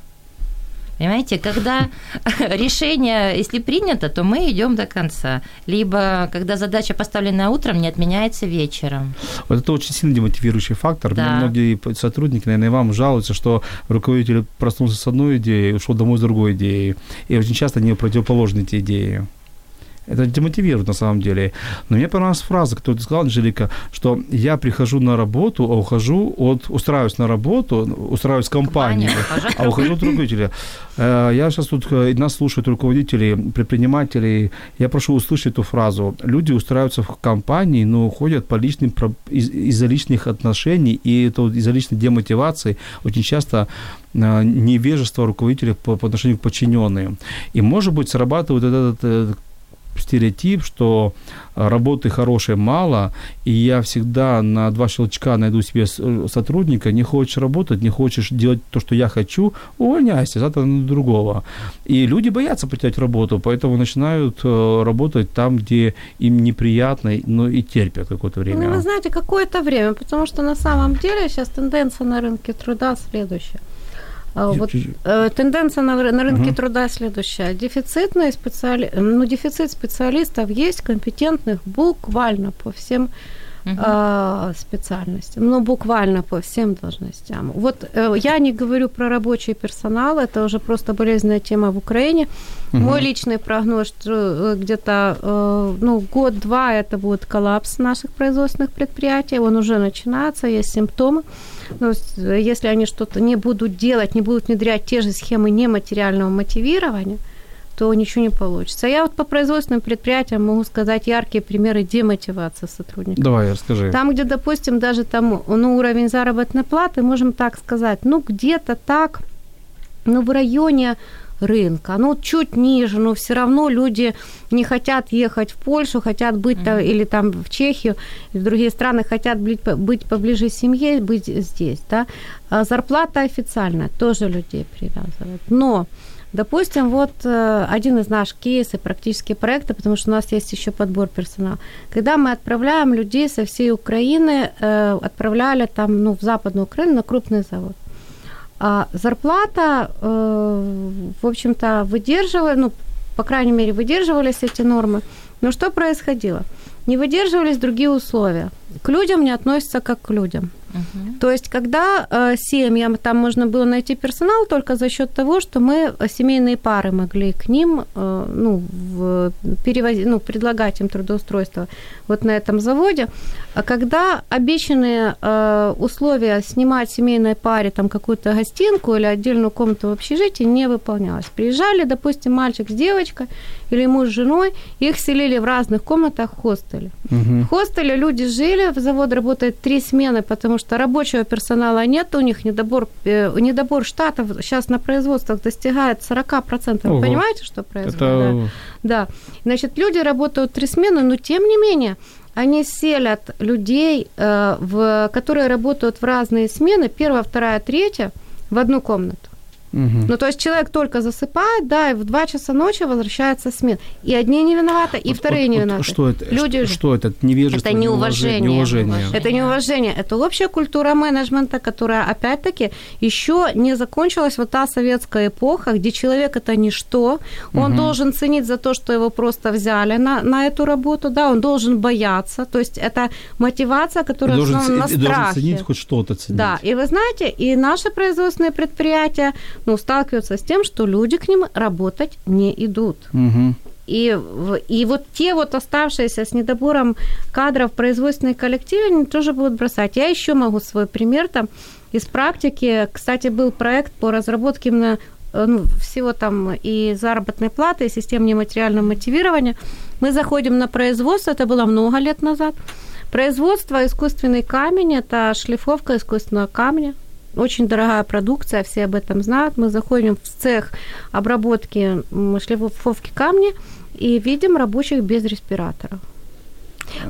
Понимаете, когда решение, если принято, то мы идем до конца. Либо когда задача поставлена утром, не отменяется вечером. Вот это очень сильно демотивирующий фактор. Да. Многие сотрудники, наверное, и вам жалуются, что руководитель проснулся с одной идеей, ушел домой с другой идеей. И очень часто они противоположны эти идеи. Это демотивирует на самом деле. Но мне понравилась фраза, которую ты сказала, Анжелика, что я прихожу на работу, а ухожу от... Устраиваюсь на работу, устраиваюсь в компанию, Компания, а ухожу от руководителя. Э, Я сейчас тут, э, нас слушают руководители, предприниматели. Я прошу услышать эту фразу. Люди устраиваются в компании, но уходят по личным, из-за личных отношений, и это из-за личной демотивации очень часто э, невежество руководителя по, по отношению к подчиненным. И, может быть, срабатывает этот э, стереотип, что э, работы хорошей мало, и я всегда на два щелчка найду себе э, сотрудника, не хочешь работать, не хочешь делать то, что я хочу, увольняйся, завтра на другого. И люди боятся потерять работу, поэтому начинают э, работать там, где им неприятно, но и терпят какое-то время. Ну, вы знаете, какое-то время, потому что на самом деле сейчас тенденция на рынке труда следующая. А, Вот, э, тенденция на, на рынке Мгм. труда следующая. Дефицитные специали... ну, дефицит специалистов есть компетентных буквально по всем э, специальностям, ну, буквально по всем должностям. Вот э, я не говорю про рабочий персонал, это уже просто болезненная тема в Украине. Мгм. Мой личный прогноз, что э, где-то э, ну, год-два это будет коллапс наших производственных предприятий, он уже начинается, есть симптомы. Но с- если они что-то не будут делать, не будут внедрять те же схемы нематериального мотивирования, то ничего не получится. Я вот по производственным предприятиям могу сказать яркие примеры демотивации сотрудников. Давай, расскажи. Там, где, допустим, даже там ну, уровень заработной платы, можем так сказать, ну, где-то так, ну, в районе рынка, ну, чуть ниже, но все равно люди не хотят ехать в Польшу, хотят быть там, или там в Чехию, в другие страны, хотят быть, быть поближе семье, быть здесь, да. А зарплата официальная тоже людей привязывает. Но Допустим, вот э, один из наших кейсов, практически проекта, потому что у нас есть еще подбор персонала. Когда мы отправляем людей со всей Украины, э, отправляли там, ну, в Западную Украину на крупный завод. А зарплата, э, в общем-то, выдерживала, ну, по крайней мере, выдерживались эти нормы. Но что происходило? не выдерживались другие условия. К людям не относятся как к людям. Угу. То есть, когда э, семьям там можно было найти персонал только за счет того, что мы э, семейные пары могли к ним э, ну, в, перевози, ну, предлагать им трудоустройство вот на этом заводе. А когда обещанные э, условия снимать семейной паре там какую-то гостинку или отдельную комнату в общежитии не выполнялось. Приезжали, допустим, мальчик с девочкой или муж с женой, их селили в разных комнатах в хостеле. Угу. В хостеле люди жили, в завод работает три смены, потому что рабочего персонала нет, у них недобор, э, недобор штатов сейчас на производствах достигает 40%. Ого. Вы понимаете, что происходит? Это... Да. Значит, люди работают три смены, но тем не менее они селят людей, э, в, которые работают в разные смены, первая, вторая, третья, в одну комнату. Угу. Ну, то есть человек только засыпает, да, и в 2 часа ночи возвращается смена. И одни не виноваты, и вот, вторые вот, не виноваты. Что это? Люди что, что это? Невежество? Это неуважение. неуважение. Это неуважение. Это общая культура менеджмента, которая, опять-таки, еще не закончилась вот та советская эпоха, где человек это ничто, он угу. должен ценить за то, что его просто взяли на, на эту работу, да, он должен бояться, то есть это мотивация, которая должен, основана на страхе. должен ценить хоть что-то ценить. Да, и вы знаете, и наши производственные предприятия, ну, сталкиваются с тем, что люди к ним работать не идут. Угу. И, и вот те вот оставшиеся с недобором кадров производственные коллективы, они тоже будут бросать. Я еще могу свой пример там из практики. Кстати, был проект по разработке именно э, ну, всего там и заработной платы, и систем нематериального мотивирования. Мы заходим на производство, это было много лет назад. Производство искусственный камень, это шлифовка искусственного камня. Очень дорогая продукция, все об этом знают. Мы заходим в цех обработки шлифовки камня и видим рабочих без респираторов.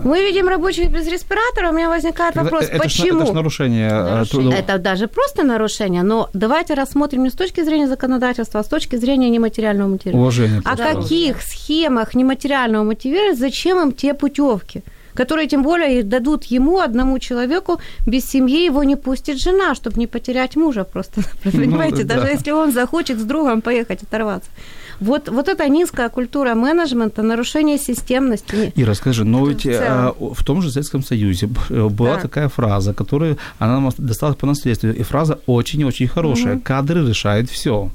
Мы видим рабочих без респиратора, у меня возникает вопрос, это, почему? Это же нарушение. Э, нарушение. Это даже просто нарушение, но давайте рассмотрим не с точки зрения законодательства, а с точки зрения нематериального мотивирования. Уважение. О каких схемах нематериального мотивирования, зачем им те путевки? Которые тем более дадут ему, одному человеку, без семьи его не пустит жена, чтобы не потерять мужа просто. Ну Понимаете, ну, даже да. если он захочет с другом поехать оторваться. Вот, вот эта низкая культура менеджмента, нарушение системности. И расскажи, но ведь в, а, в том же Советском Союзе э, была да. такая фраза, которая она досталась по наследству, и фраза очень-очень хорошая. Угу. Кадры решают все.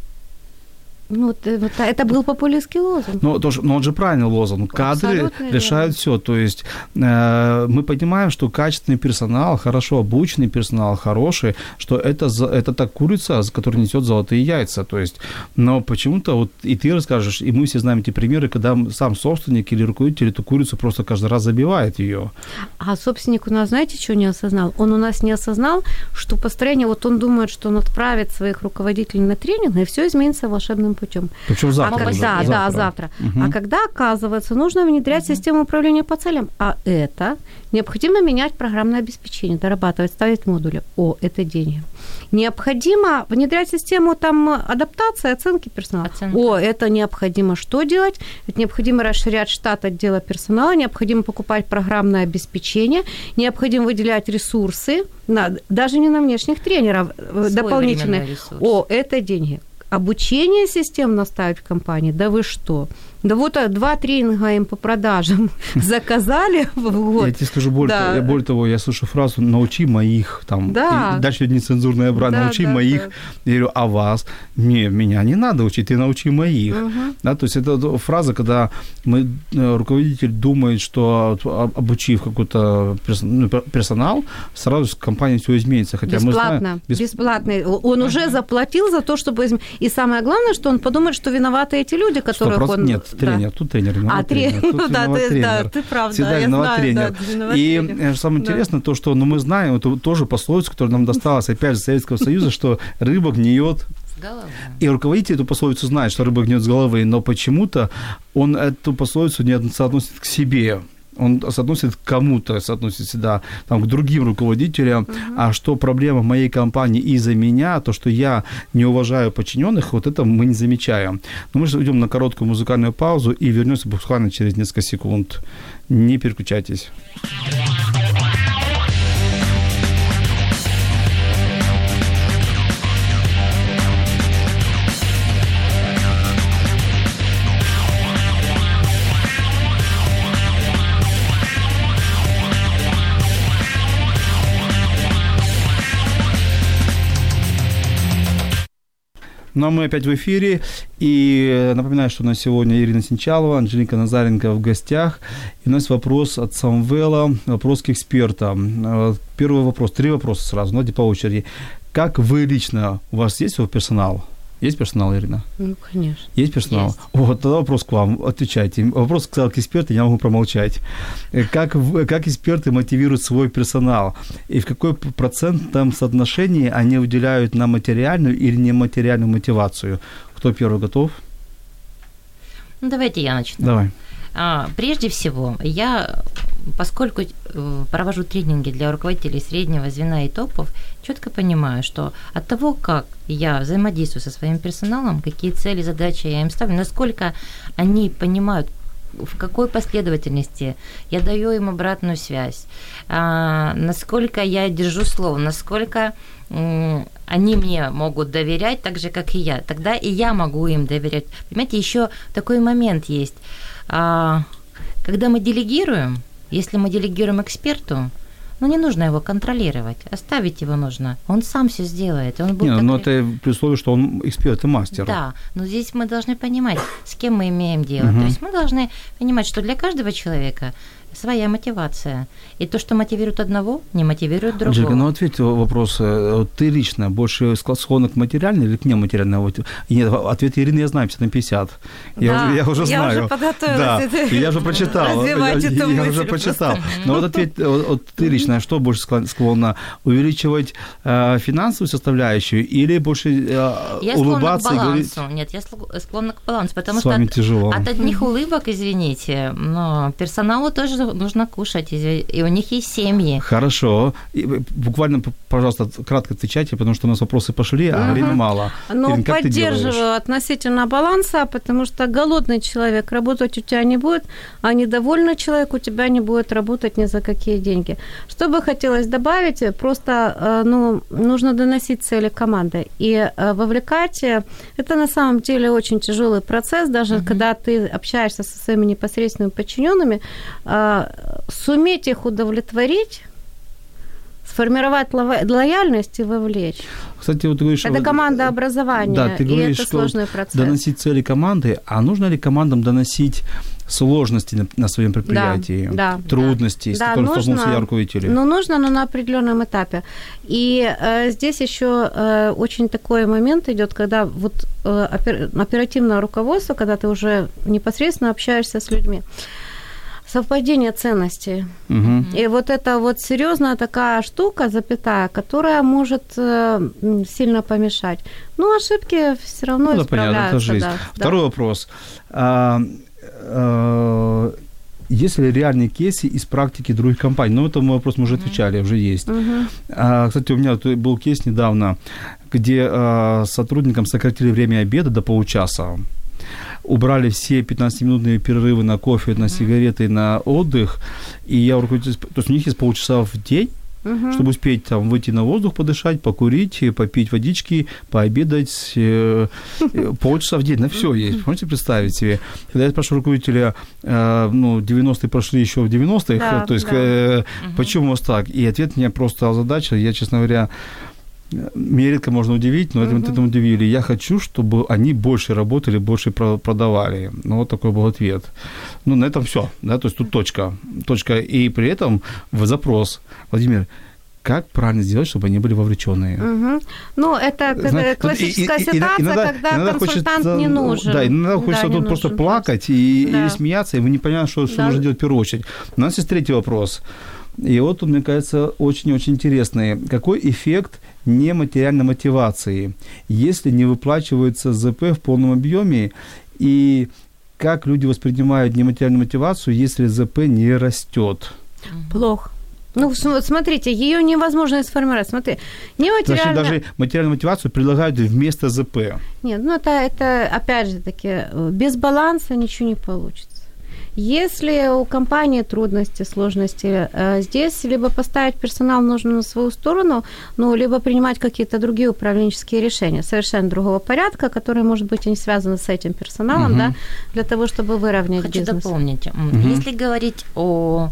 Ну, вот, вот, это был популистский лозунг. Но, тоже, но он же правильный лозунг. Кадры Абсолютно решают все. То есть э, мы понимаем, что качественный персонал, хорошо обученный персонал, хороший, что это, это та курица, которая несет золотые яйца. То есть, но почему-то вот и ты расскажешь, и мы все знаем эти примеры, когда сам собственник или руководитель эту курицу просто каждый раз забивает ее. А собственник у нас, знаете, что не осознал? Он у нас не осознал, что построение, вот он думает, что он отправит своих руководителей на тренинг, и все изменится волшебным путем. Причем завтра. А когда, завтра. Да, завтра. Угу. А когда, оказывается, нужно внедрять угу. систему управления по целям, а это необходимо менять программное обеспечение, дорабатывать, ставить модули. О, это деньги. Необходимо внедрять систему там адаптации, оценки персонала. Оценка. О, это необходимо что делать? Это необходимо расширять штат отдела персонала, необходимо покупать программное обеспечение, необходимо выделять ресурсы, на, даже не на внешних тренеров э, Свой дополнительные. О, это деньги обучение систем наставить в компании, да вы что? Да вот а, два тренинга им по продажам заказали в год. Я тебе скажу, более, да. того, более того, я слышу фразу «научи моих», там, да. дальше нецензурная брать, да, «научи да, моих». Да. Я говорю, а вас? Не, меня не надо учить, ты научи моих. Угу. Да, то есть это фраза, когда мы, э, руководитель думает, что обучив какой-то ну, персонал, сразу компания все изменится. Хотя бесплатно, мы знаем, бесп... бесплатно. Он уже заплатил за то, чтобы... И самое главное, что он подумает, что виноваты эти люди, которых он... Нет, тренер, да. тут тренер, виноват а, тренер. Тут ну, да, ты, тренер. да, ты прав, Всегда да, виноват знаю, тренер. Да, и тренер. Э, самое да. интересное то, что ну, мы знаем, это тоже пословицу, которая нам досталась опять же Советского Союза, что рыба гниет и руководитель эту пословицу знает, что рыба гнет с головы, но почему-то он эту пословицу не соотносит к себе он соотносит к кому-то, соотносит всегда там, к другим руководителям, uh-huh. а что проблема в моей компании из-за меня, то, что я не уважаю подчиненных, вот это мы не замечаем. Но мы же уйдем на короткую музыкальную паузу и вернемся буквально через несколько секунд. Не переключайтесь. Ну а мы опять в эфире. И напоминаю, что у нас сегодня Ирина Синчалова, Анжелика Назаренко в гостях. И у нас вопрос от Самвела, вопрос к экспертам. Э, Первый вопрос, три вопроса сразу, давайте по очереди. Как вы лично, у вас есть свой персонал? Есть персонал, Ирина? Ну, конечно. Есть персонал? Есть. Вот, тогда вопрос к вам, отвечайте. Вопрос к эксперта, я могу промолчать. Как, как эксперты мотивируют свой персонал? И в какой процентном соотношении они уделяют на материальную или нематериальную мотивацию? Кто первый готов? Ну, давайте я начну. Давай. А, Прежде всего, я, поскольку э, провожу тренинги для руководителей среднего звена и топов, четко понимаю, что от того, как я взаимодействую со своим персоналом, какие цели, задачи я им ставлю, насколько они понимают, в какой последовательности я даю им обратную связь, а, насколько я держу слово, насколько они мне могут доверять так же, как и я. Тогда и я могу им доверять. Понимаете, еще такой момент есть. А, Когда мы делегируем, если мы делегируем эксперту, ну не нужно его контролировать, оставить его нужно. Он сам все сделает. Он будет Не, ну такой- это при условии, что он эксперт и мастер. да, но здесь мы должны понимать, с кем мы имеем дело. Мгм. То есть мы должны понимать, что для каждого человека своя мотивация. И то, что мотивирует одного, не мотивирует другого. Анжелика, ну ответь на вопрос. э, Ты лично больше склонна к материальной или к нематериальной? Вот, Нет, ответ Ирины я знаю, 50 на 50. Я, Да, уже, я уже я знаю. уже подготовилась. Да, я уже прочитал. я, я уже прочитал. Но вот ответь, вот, вот ты лично, что больше склон- склонна? Увеличивать э, финансовую составляющую или больше э, Я склонна к улыбаться и говорить? балансу. Нет, я склонна к балансу, потому С что вами от, тяжело. от одних улыбок, извините, но персоналу тоже нужно кушать, и у них есть семьи. Хорошо. И, э, буквально, пожалуйста, кратко отвечайте, потому что у нас вопросы пошли, а Мгм. времени мало. Но Ирин, как ты делаешь? поддерживаю относительно баланса, потому что голодный человек работать у тебя не будет, а недовольный человек у тебя не будет работать ни за какие деньги. Что бы хотелось добавить, просто э, ну, нужно доносить цели команды и э, вовлекать. Это на самом деле очень тяжелый процесс, даже когда ты общаешься со своими непосредственными подчиненными, э, суметь их удовлетворить, сформировать лоя- лояльность и вовлечь. Кстати, вот ты говоришь... Это вот- командообразование, Да, ты и говоришь, это что сложный процесс. доносить цели команды, а нужно ли командам доносить сложности на, на своем предприятии, да, трудности, с Да, которыми столкнулся нужно. я руководитель? Ну, нужно, но на определенном этапе. И э, здесь еще э, очень такой момент идет, когда вот э, опер- оперативное руководство, когда ты уже непосредственно общаешься с людьми. Совпадение ценностей. Мгм. И вот это вот серьезная такая штука, запятая, которая может э, сильно помешать. Ну, ошибки все равно Ну, да, понятно, это исправляются. жизнь. да, да. Второй вопрос. А, а, есть ли реальные кейсы из практики других компаний? Ну, этому вопрос мы уже отвечали, уже есть. Мгм. А, кстати, у меня был кейс недавно, где а, сотрудникам сократили время обеда до получаса. Убрали все 15-минутные перерывы на кофе, на сигареты, на отдых. И я руководитель... То есть у них есть полчаса в день, Мгм. чтобы успеть там выйти на воздух, подышать, покурить, э, попить водички, пообедать, э, э, полчаса в день, на все есть. Можете представить себе? Когда я спрашиваю руководителя, э, ну, 90-е прошли еще в 90-х, Да, э, то есть, да. э, почему у вас так? И ответ меня просто озадачил. Я, честно говоря, меня редко можно удивить, но этим, Мгм. этим удивили. Я хочу, чтобы они больше работали, больше про- продавали. Ну, вот такой был ответ. Ну, на этом все. Да? То есть тут точка. Точка. И при этом в запрос, Владимир, как правильно сделать, чтобы они были вовлеченные? Мгм. Ну, это э, классическая и- и- и- ситуация, иногда- когда иногда консультант хочется, не ну, нужен. Да, иногда хочется не тут просто нужен. плакать и, Да. или смеяться, и вы не понимаете, что, что Да. нужно делать в первую очередь. У нас есть третий вопрос. И вот он, мне кажется, очень-очень интересный. Какой эффект нематериальной мотивации, если не выплачивается ЗП в полном объеме, и как люди воспринимают нематериальную мотивацию, если ЗП не растет? Плохо. Ну, смотрите, ее невозможно сформировать. Смотри, Значит, нематериально... даже материальную мотивацию предлагают вместо ЗП. Нет, ну это, это опять же таки, э, без баланса ничего не получится. Если у компании трудности, сложности, э, здесь либо поставить персонал нужно на свою сторону, ну, либо принимать какие-то другие управленческие решения, совершенно другого порядка, которые, может быть, и не связаны с этим персоналом, Мгм. да, для того, чтобы выровнять Хочу бизнес. дополнить. Мгм. Если говорить о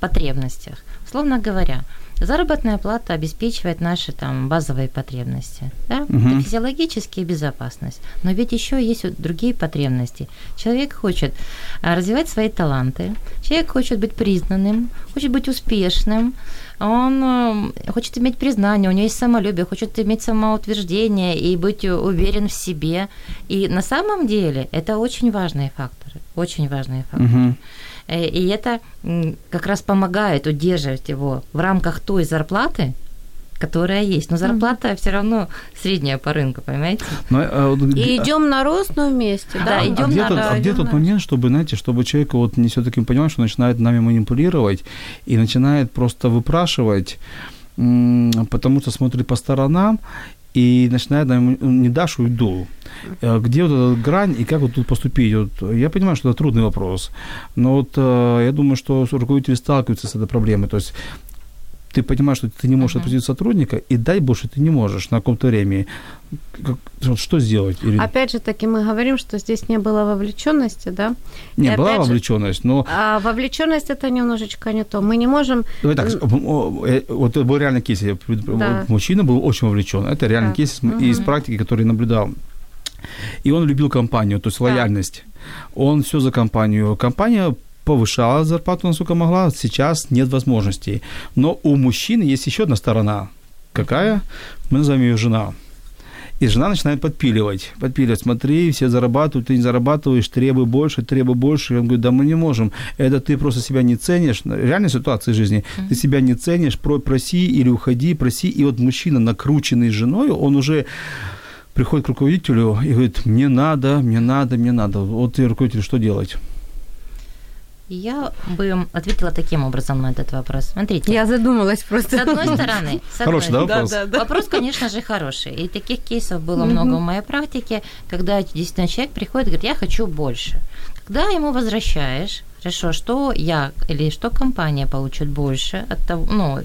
потребностях, условно говоря, Заработная плата обеспечивает наши там базовые потребности, да? Это физиологические безопасность. Но ведь еще есть другие потребности. Человек хочет а, развивать свои таланты, человек хочет быть признанным, хочет быть успешным, он э, хочет иметь признание, у него есть самолюбие, хочет иметь самоутверждение и быть уверен в себе. И на самом деле это очень важные факторы, очень важные факторы. Мгм. Э, И это как раз помогает удерживать его в рамках той зарплаты, которая есть. Но зарплата все равно средняя по рынку, понимаете? Но, а, вот И идем на рост, но вместе, да? Да, а идём где на- тот, да, а где тот на момент, чтобы, знаете, чтобы человек вот не все-таки понимал, что начинает нами манипулировать и начинает просто выпрашивать, потому что смотрит по сторонам и начинает нам не дашь, уйду. Э, Где вот эта грань и как вот тут поступить? Вот, я понимаю, что это трудный вопрос, но вот э, я думаю, что руководители сталкиваются с этой проблемой. То есть ты понимаешь, что ты не можешь Мгм. отпустить сотрудника, и дай больше ты не можешь на каком-то времени. Как- что сделать? Или... Опять же таки мы говорим, что здесь не было вовлеченности, да? Не, и была же- вовлеченность, но А вовлеченность это немножечко не то. Мы не можем... Давай так, э, вот это был реальный кейс. Да. мужчина был очень вовлечен. Это реальный Так. кейс из, из практики, который наблюдал. И он любил компанию, то есть Так. лояльность. Он все за компанию. Компания повышала зарплату, насколько могла. Сейчас нет возможностей. Но у мужчины есть еще одна сторона. Какая? Мы назовем ее жена. И жена начинает подпиливать. Подпиливать. Смотри, все зарабатывают, ты не зарабатываешь, требуй больше, требуй больше. И он говорит, да мы не можем. Это ты просто себя не ценишь. Реальная ситуация в жизни. Ты себя не ценишь, про- проси или уходи, проси. И вот мужчина, накрученный женой, он уже приходит к руководителю и говорит, мне надо, мне надо, мне надо. Вот и руководитель, что делать? Я бы ответила таким образом на этот вопрос. Смотрите, Я задумалась просто. с одной стороны, с Хороший, да, одной- вопрос? Вопрос, конечно же, хороший. И таких кейсов было много в моей практике, когда действительно человек приходит и говорит, я хочу больше. Когда ему возвращаешь, хорошо, что я или что компания получит больше от того, ну,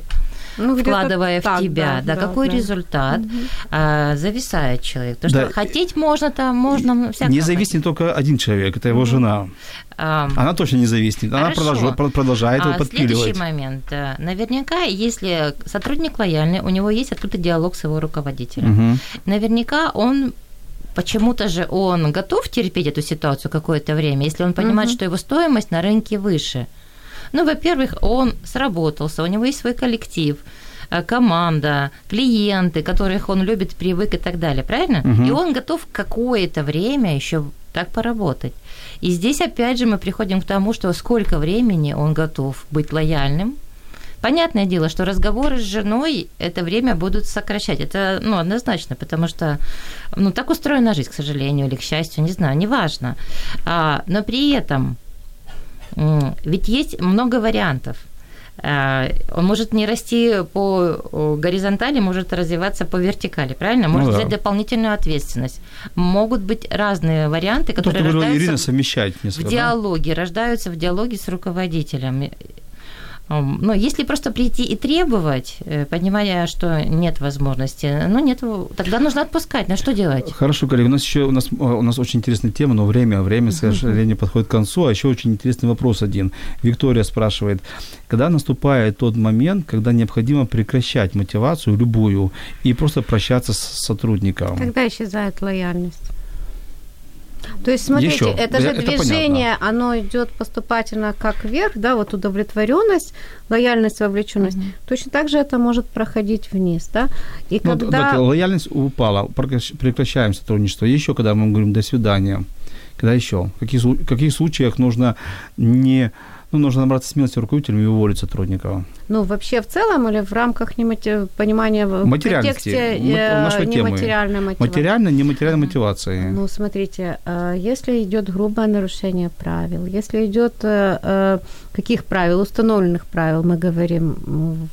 Ну, вкладывая в так, тебя, да, какой да. результат, а, зависает человек. Потому Да. что хотеть можно там, можно всякое. Не зависит только один человек, это его жена. А, Она точно не зависит. Она продолжает, про- продолжает его А следующий подпиливать. момент. э, Наверняка, если сотрудник лояльный, у него есть открытый диалог с его руководителем. Мгм. Наверняка он почему-то же он готов терпеть эту ситуацию какое-то время, если он понимает, Мгм. что его стоимость на рынке выше. Ну, во-первых, он сработался, у него есть свой коллектив, э, команда, клиенты, которых он любит, привык и так далее, правильно? Мгм. И он готов какое-то время еще так поработать. И здесь опять же мы приходим к тому, что сколько времени он готов быть лояльным. Понятное дело, что разговоры с женой это время будут сокращать. Это ну, однозначно, потому что ну, так устроена жизнь, к сожалению, или к счастью, не знаю, неважно. А, но при этом ведь есть много вариантов. А, Он может не расти по горизонтали, может развиваться по вертикали, правильно? Ну Может да. взять дополнительную ответственность. Могут быть разные варианты, То, которые говорила рождаются Ирина, совмещать в несколько. да? диалоге, рождаются в диалоге с руководителем. Но если просто прийти и требовать, э, понимая, что нет возможности, ну нет, тогда нужно отпускать. На что делать? Хорошо, коллеги, у нас еще у нас, у нас очень интересная тема, но время, время, к сожалению, подходит к концу. А еще очень интересный вопрос один. Виктория спрашивает, когда наступает тот момент, когда необходимо прекращать мотивацию любую и просто прощаться с сотрудником? Когда исчезает лояльность? То есть, смотрите, Ещё. это же это движение, оно идет поступательно как вверх, да, вот удовлетворенность, лояльность, вовлеченность. Точно так же это может проходить вниз, да. И Ну, когда... так, лояльность упала, прекращ- прекращаем сотрудничество. Еще когда мы говорим до свидания, когда еще? В каких, в каких случаях нужно не ну, нужно набраться смелости руководителям и уволить сотрудника. Ну, вообще в целом или в рамках немоти... понимания в контексте э, нематериальной мотивации? Материально, нематериальной мотивации. Ну, смотрите, э, если идет грубое нарушение правил, если идет э, э, каких правил, установленных правил, мы говорим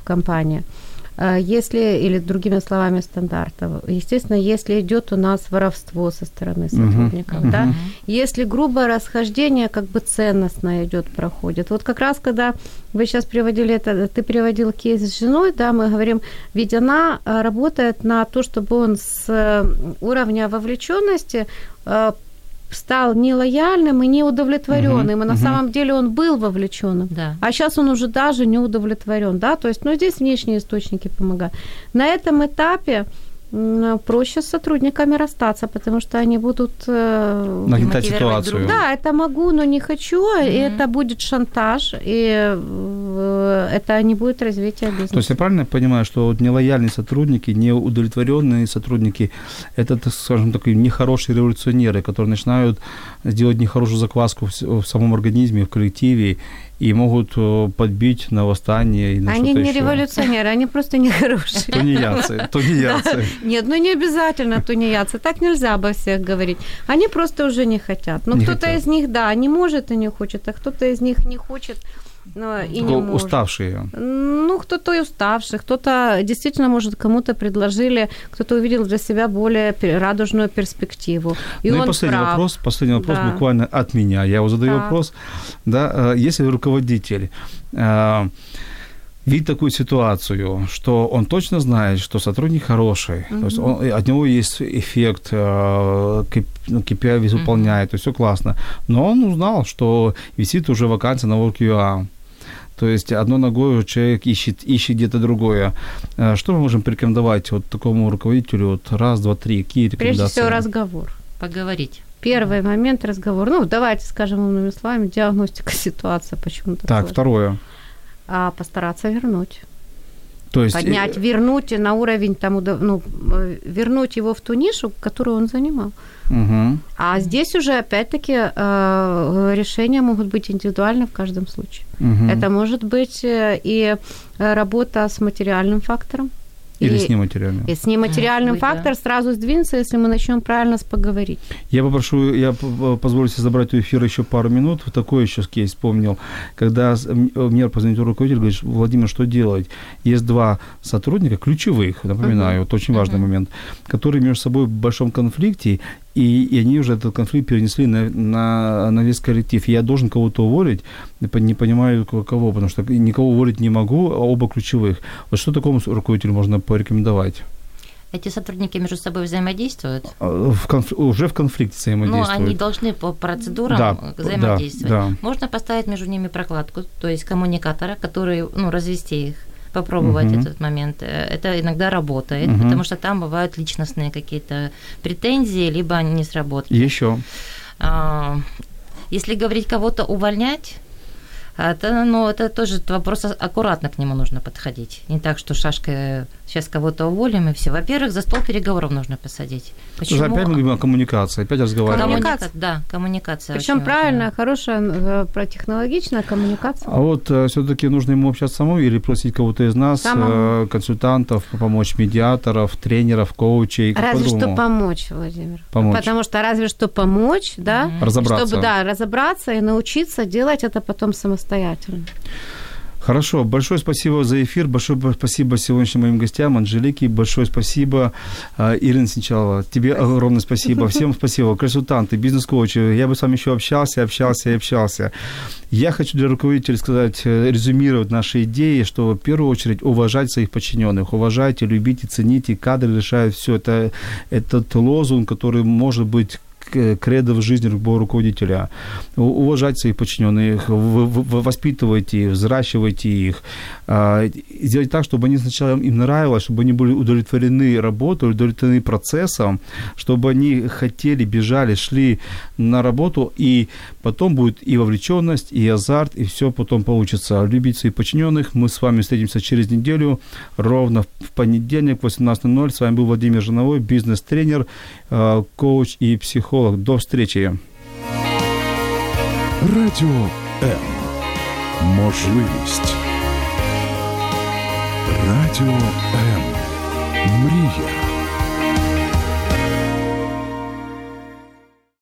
в компании, э, если, или другими словами, стандартов, естественно, если идет у нас воровство со стороны сотрудников, мгм. да, если грубое расхождение, как бы ценностное идет, проходит. Вот как раз, когда вы сейчас приводили это, ты приводил кейс с женой, да, мы говорим, ведь она э, работает на то, чтобы он с э, уровня вовлеченности э, стал нелояльным и неудовлетворенным, Мгм, и на мгм. самом деле он был вовлеченным. Да. А сейчас он уже даже не удовлетворен, да, то есть, ну, здесь внешние источники помогают. На этом этапе проще с сотрудниками расстаться, потому что они будут... э, Нагнетать ситуацию. друг да, это могу, но не хочу, и Мгм. это будет шантаж, и э, это не будет развития бизнеса. То есть я правильно понимаю, что вот нелояльные сотрудники, неудовлетворенные сотрудники, это, так скажем, такие нехорошие революционеры, которые начинают делать нехорошую закваску в, в самом организме, в коллективе, и могут э, подбить на восстание и на Они не еще. революционеры, они просто нехорошие. Тунеядцы, тунеядцы. Нет, ну не обязательно тунеядцы, так нельзя обо всех говорить. Они просто уже не хотят. Ну, Не кто-то из них, да, не может и не хочет, а кто-то из них не хочет но и не может. Уставшие. Ну, кто-то и уставший, кто-то действительно, может, кому-то предложили, кто-то увидел для себя более радужную перспективу. И ну и последний прав. вопрос, последний вопрос Да. буквально от меня. Я его задаю Так. вопрос. Да, э, если руководитель э, видит такую ситуацию, что он точно знает, что сотрудник хороший, то есть он, от него есть эффект, э, ну, KPI весь Мгм. выполняет, то есть все классно, но он узнал, что висит уже вакансия на WorkUA, то есть одной ногой человек ищет, ищет где-то другое. Э, Что мы можем порекомендовать вот такому руководителю? Вот раз, два, три. Какие Прежде рекомендации? всего, разговор. Поговорить. Первый момент разговор. Ну, давайте скажем умными словами, диагностика ситуации почему-то. Так, сложно. второе. А постараться вернуть. То есть, Поднять, э, вернуть на уровень, там, ну, э, вернуть его в ту нишу, которую он занимал. мгм. А здесь уже, опять-таки, э, решения могут быть индивидуальны в каждом случае. Мгм. Это может быть и работа с материальным фактором. Или и, с нематериальным. и с нематериальным быть, да. фактор сразу сдвинется, если мы начнем правильно с поговорить. Я попрошу, я позволю себе забрать у эфира еще пару минут. Вот такой еще кейс вспомнил. Когда м- мне позвонил руководитель, говорит, Владимир, что делать? Есть два сотрудника, ключевых, напоминаю, вот очень важный момент, которые между собой в большом конфликте, и, и они уже этот конфликт перенесли на, на, на весь коллектив. Я должен кого-то уволить, не по- не понимаю ко- кого, потому что никого уволить не могу, а оба ключевых. Вот что такому руководителю можно порекомендовать? Эти сотрудники между собой взаимодействуют. А, В конф- уже в конфликте Ну, взаимодействуют. они должны по процедурам Да, э, взаимодействовать. да, да. Можно поставить между ними прокладку, то есть коммуникатора, который, ну, развести их попробовать Мгм. этот момент. Э, Это иногда работает, Мгм. потому что там бывают личностные какие-то претензии, либо они не сработали. Еще. А, Если говорить кого-то увольнять, это, ну, это тоже вопрос а- аккуратно к нему нужно подходить. Не так, что шашкой сейчас кого-то уволим и все. Во-первых, за стол переговоров нужно посадить. Почему? Опять мы говорим о коммуникации, опять разговариваем. Коммуникация. Да, коммуникация. Причем правильная, хорошая, э, протехнологичная коммуникация. А вот все-таки нужно ему общаться самому или просить кого-то из нас, Самому. э, консультантов, помочь медиаторов, тренеров, коучей? Разве что по-другому? помочь, Владимир. Помочь. Потому что разве что помочь, да. Разобраться. чтобы, да, разобраться и научиться делать это потом самостоятельно. Хорошо, большое спасибо за эфир, большое спасибо сегодняшним моим гостям, Анжелике, большое спасибо, э, Ирина Сначала, тебе огромное спасибо, всем спасибо, консультанты, бизнес-коучи, я бы с вами еще общался, общался и общался. Я хочу для руководителей сказать, э, резюмировать наши идеи, что в первую очередь уважать своих подчиненных, уважайте, любите, цените, кадры решают все. Это этот лозунг, который может быть кредо в жизни любого руководителя. Уважать своих подчиненных, воспитывайте их, взращивайте их. И Сделать так, чтобы они сначала им нравилось, чтобы они были удовлетворены работой, удовлетворены процессом, чтобы они хотели, бежали, шли на работу, и потом будет и вовлеченность, и азарт, и все потом получится. Любить своих подчиненных. Мы с вами встретимся через неделю, ровно в понедельник, 18.00. С вами был Владимир Жиновой, бизнес-тренер, э, коуч и психолог. До встречи. Радіо М. Можливість. Радіо М. Мрія.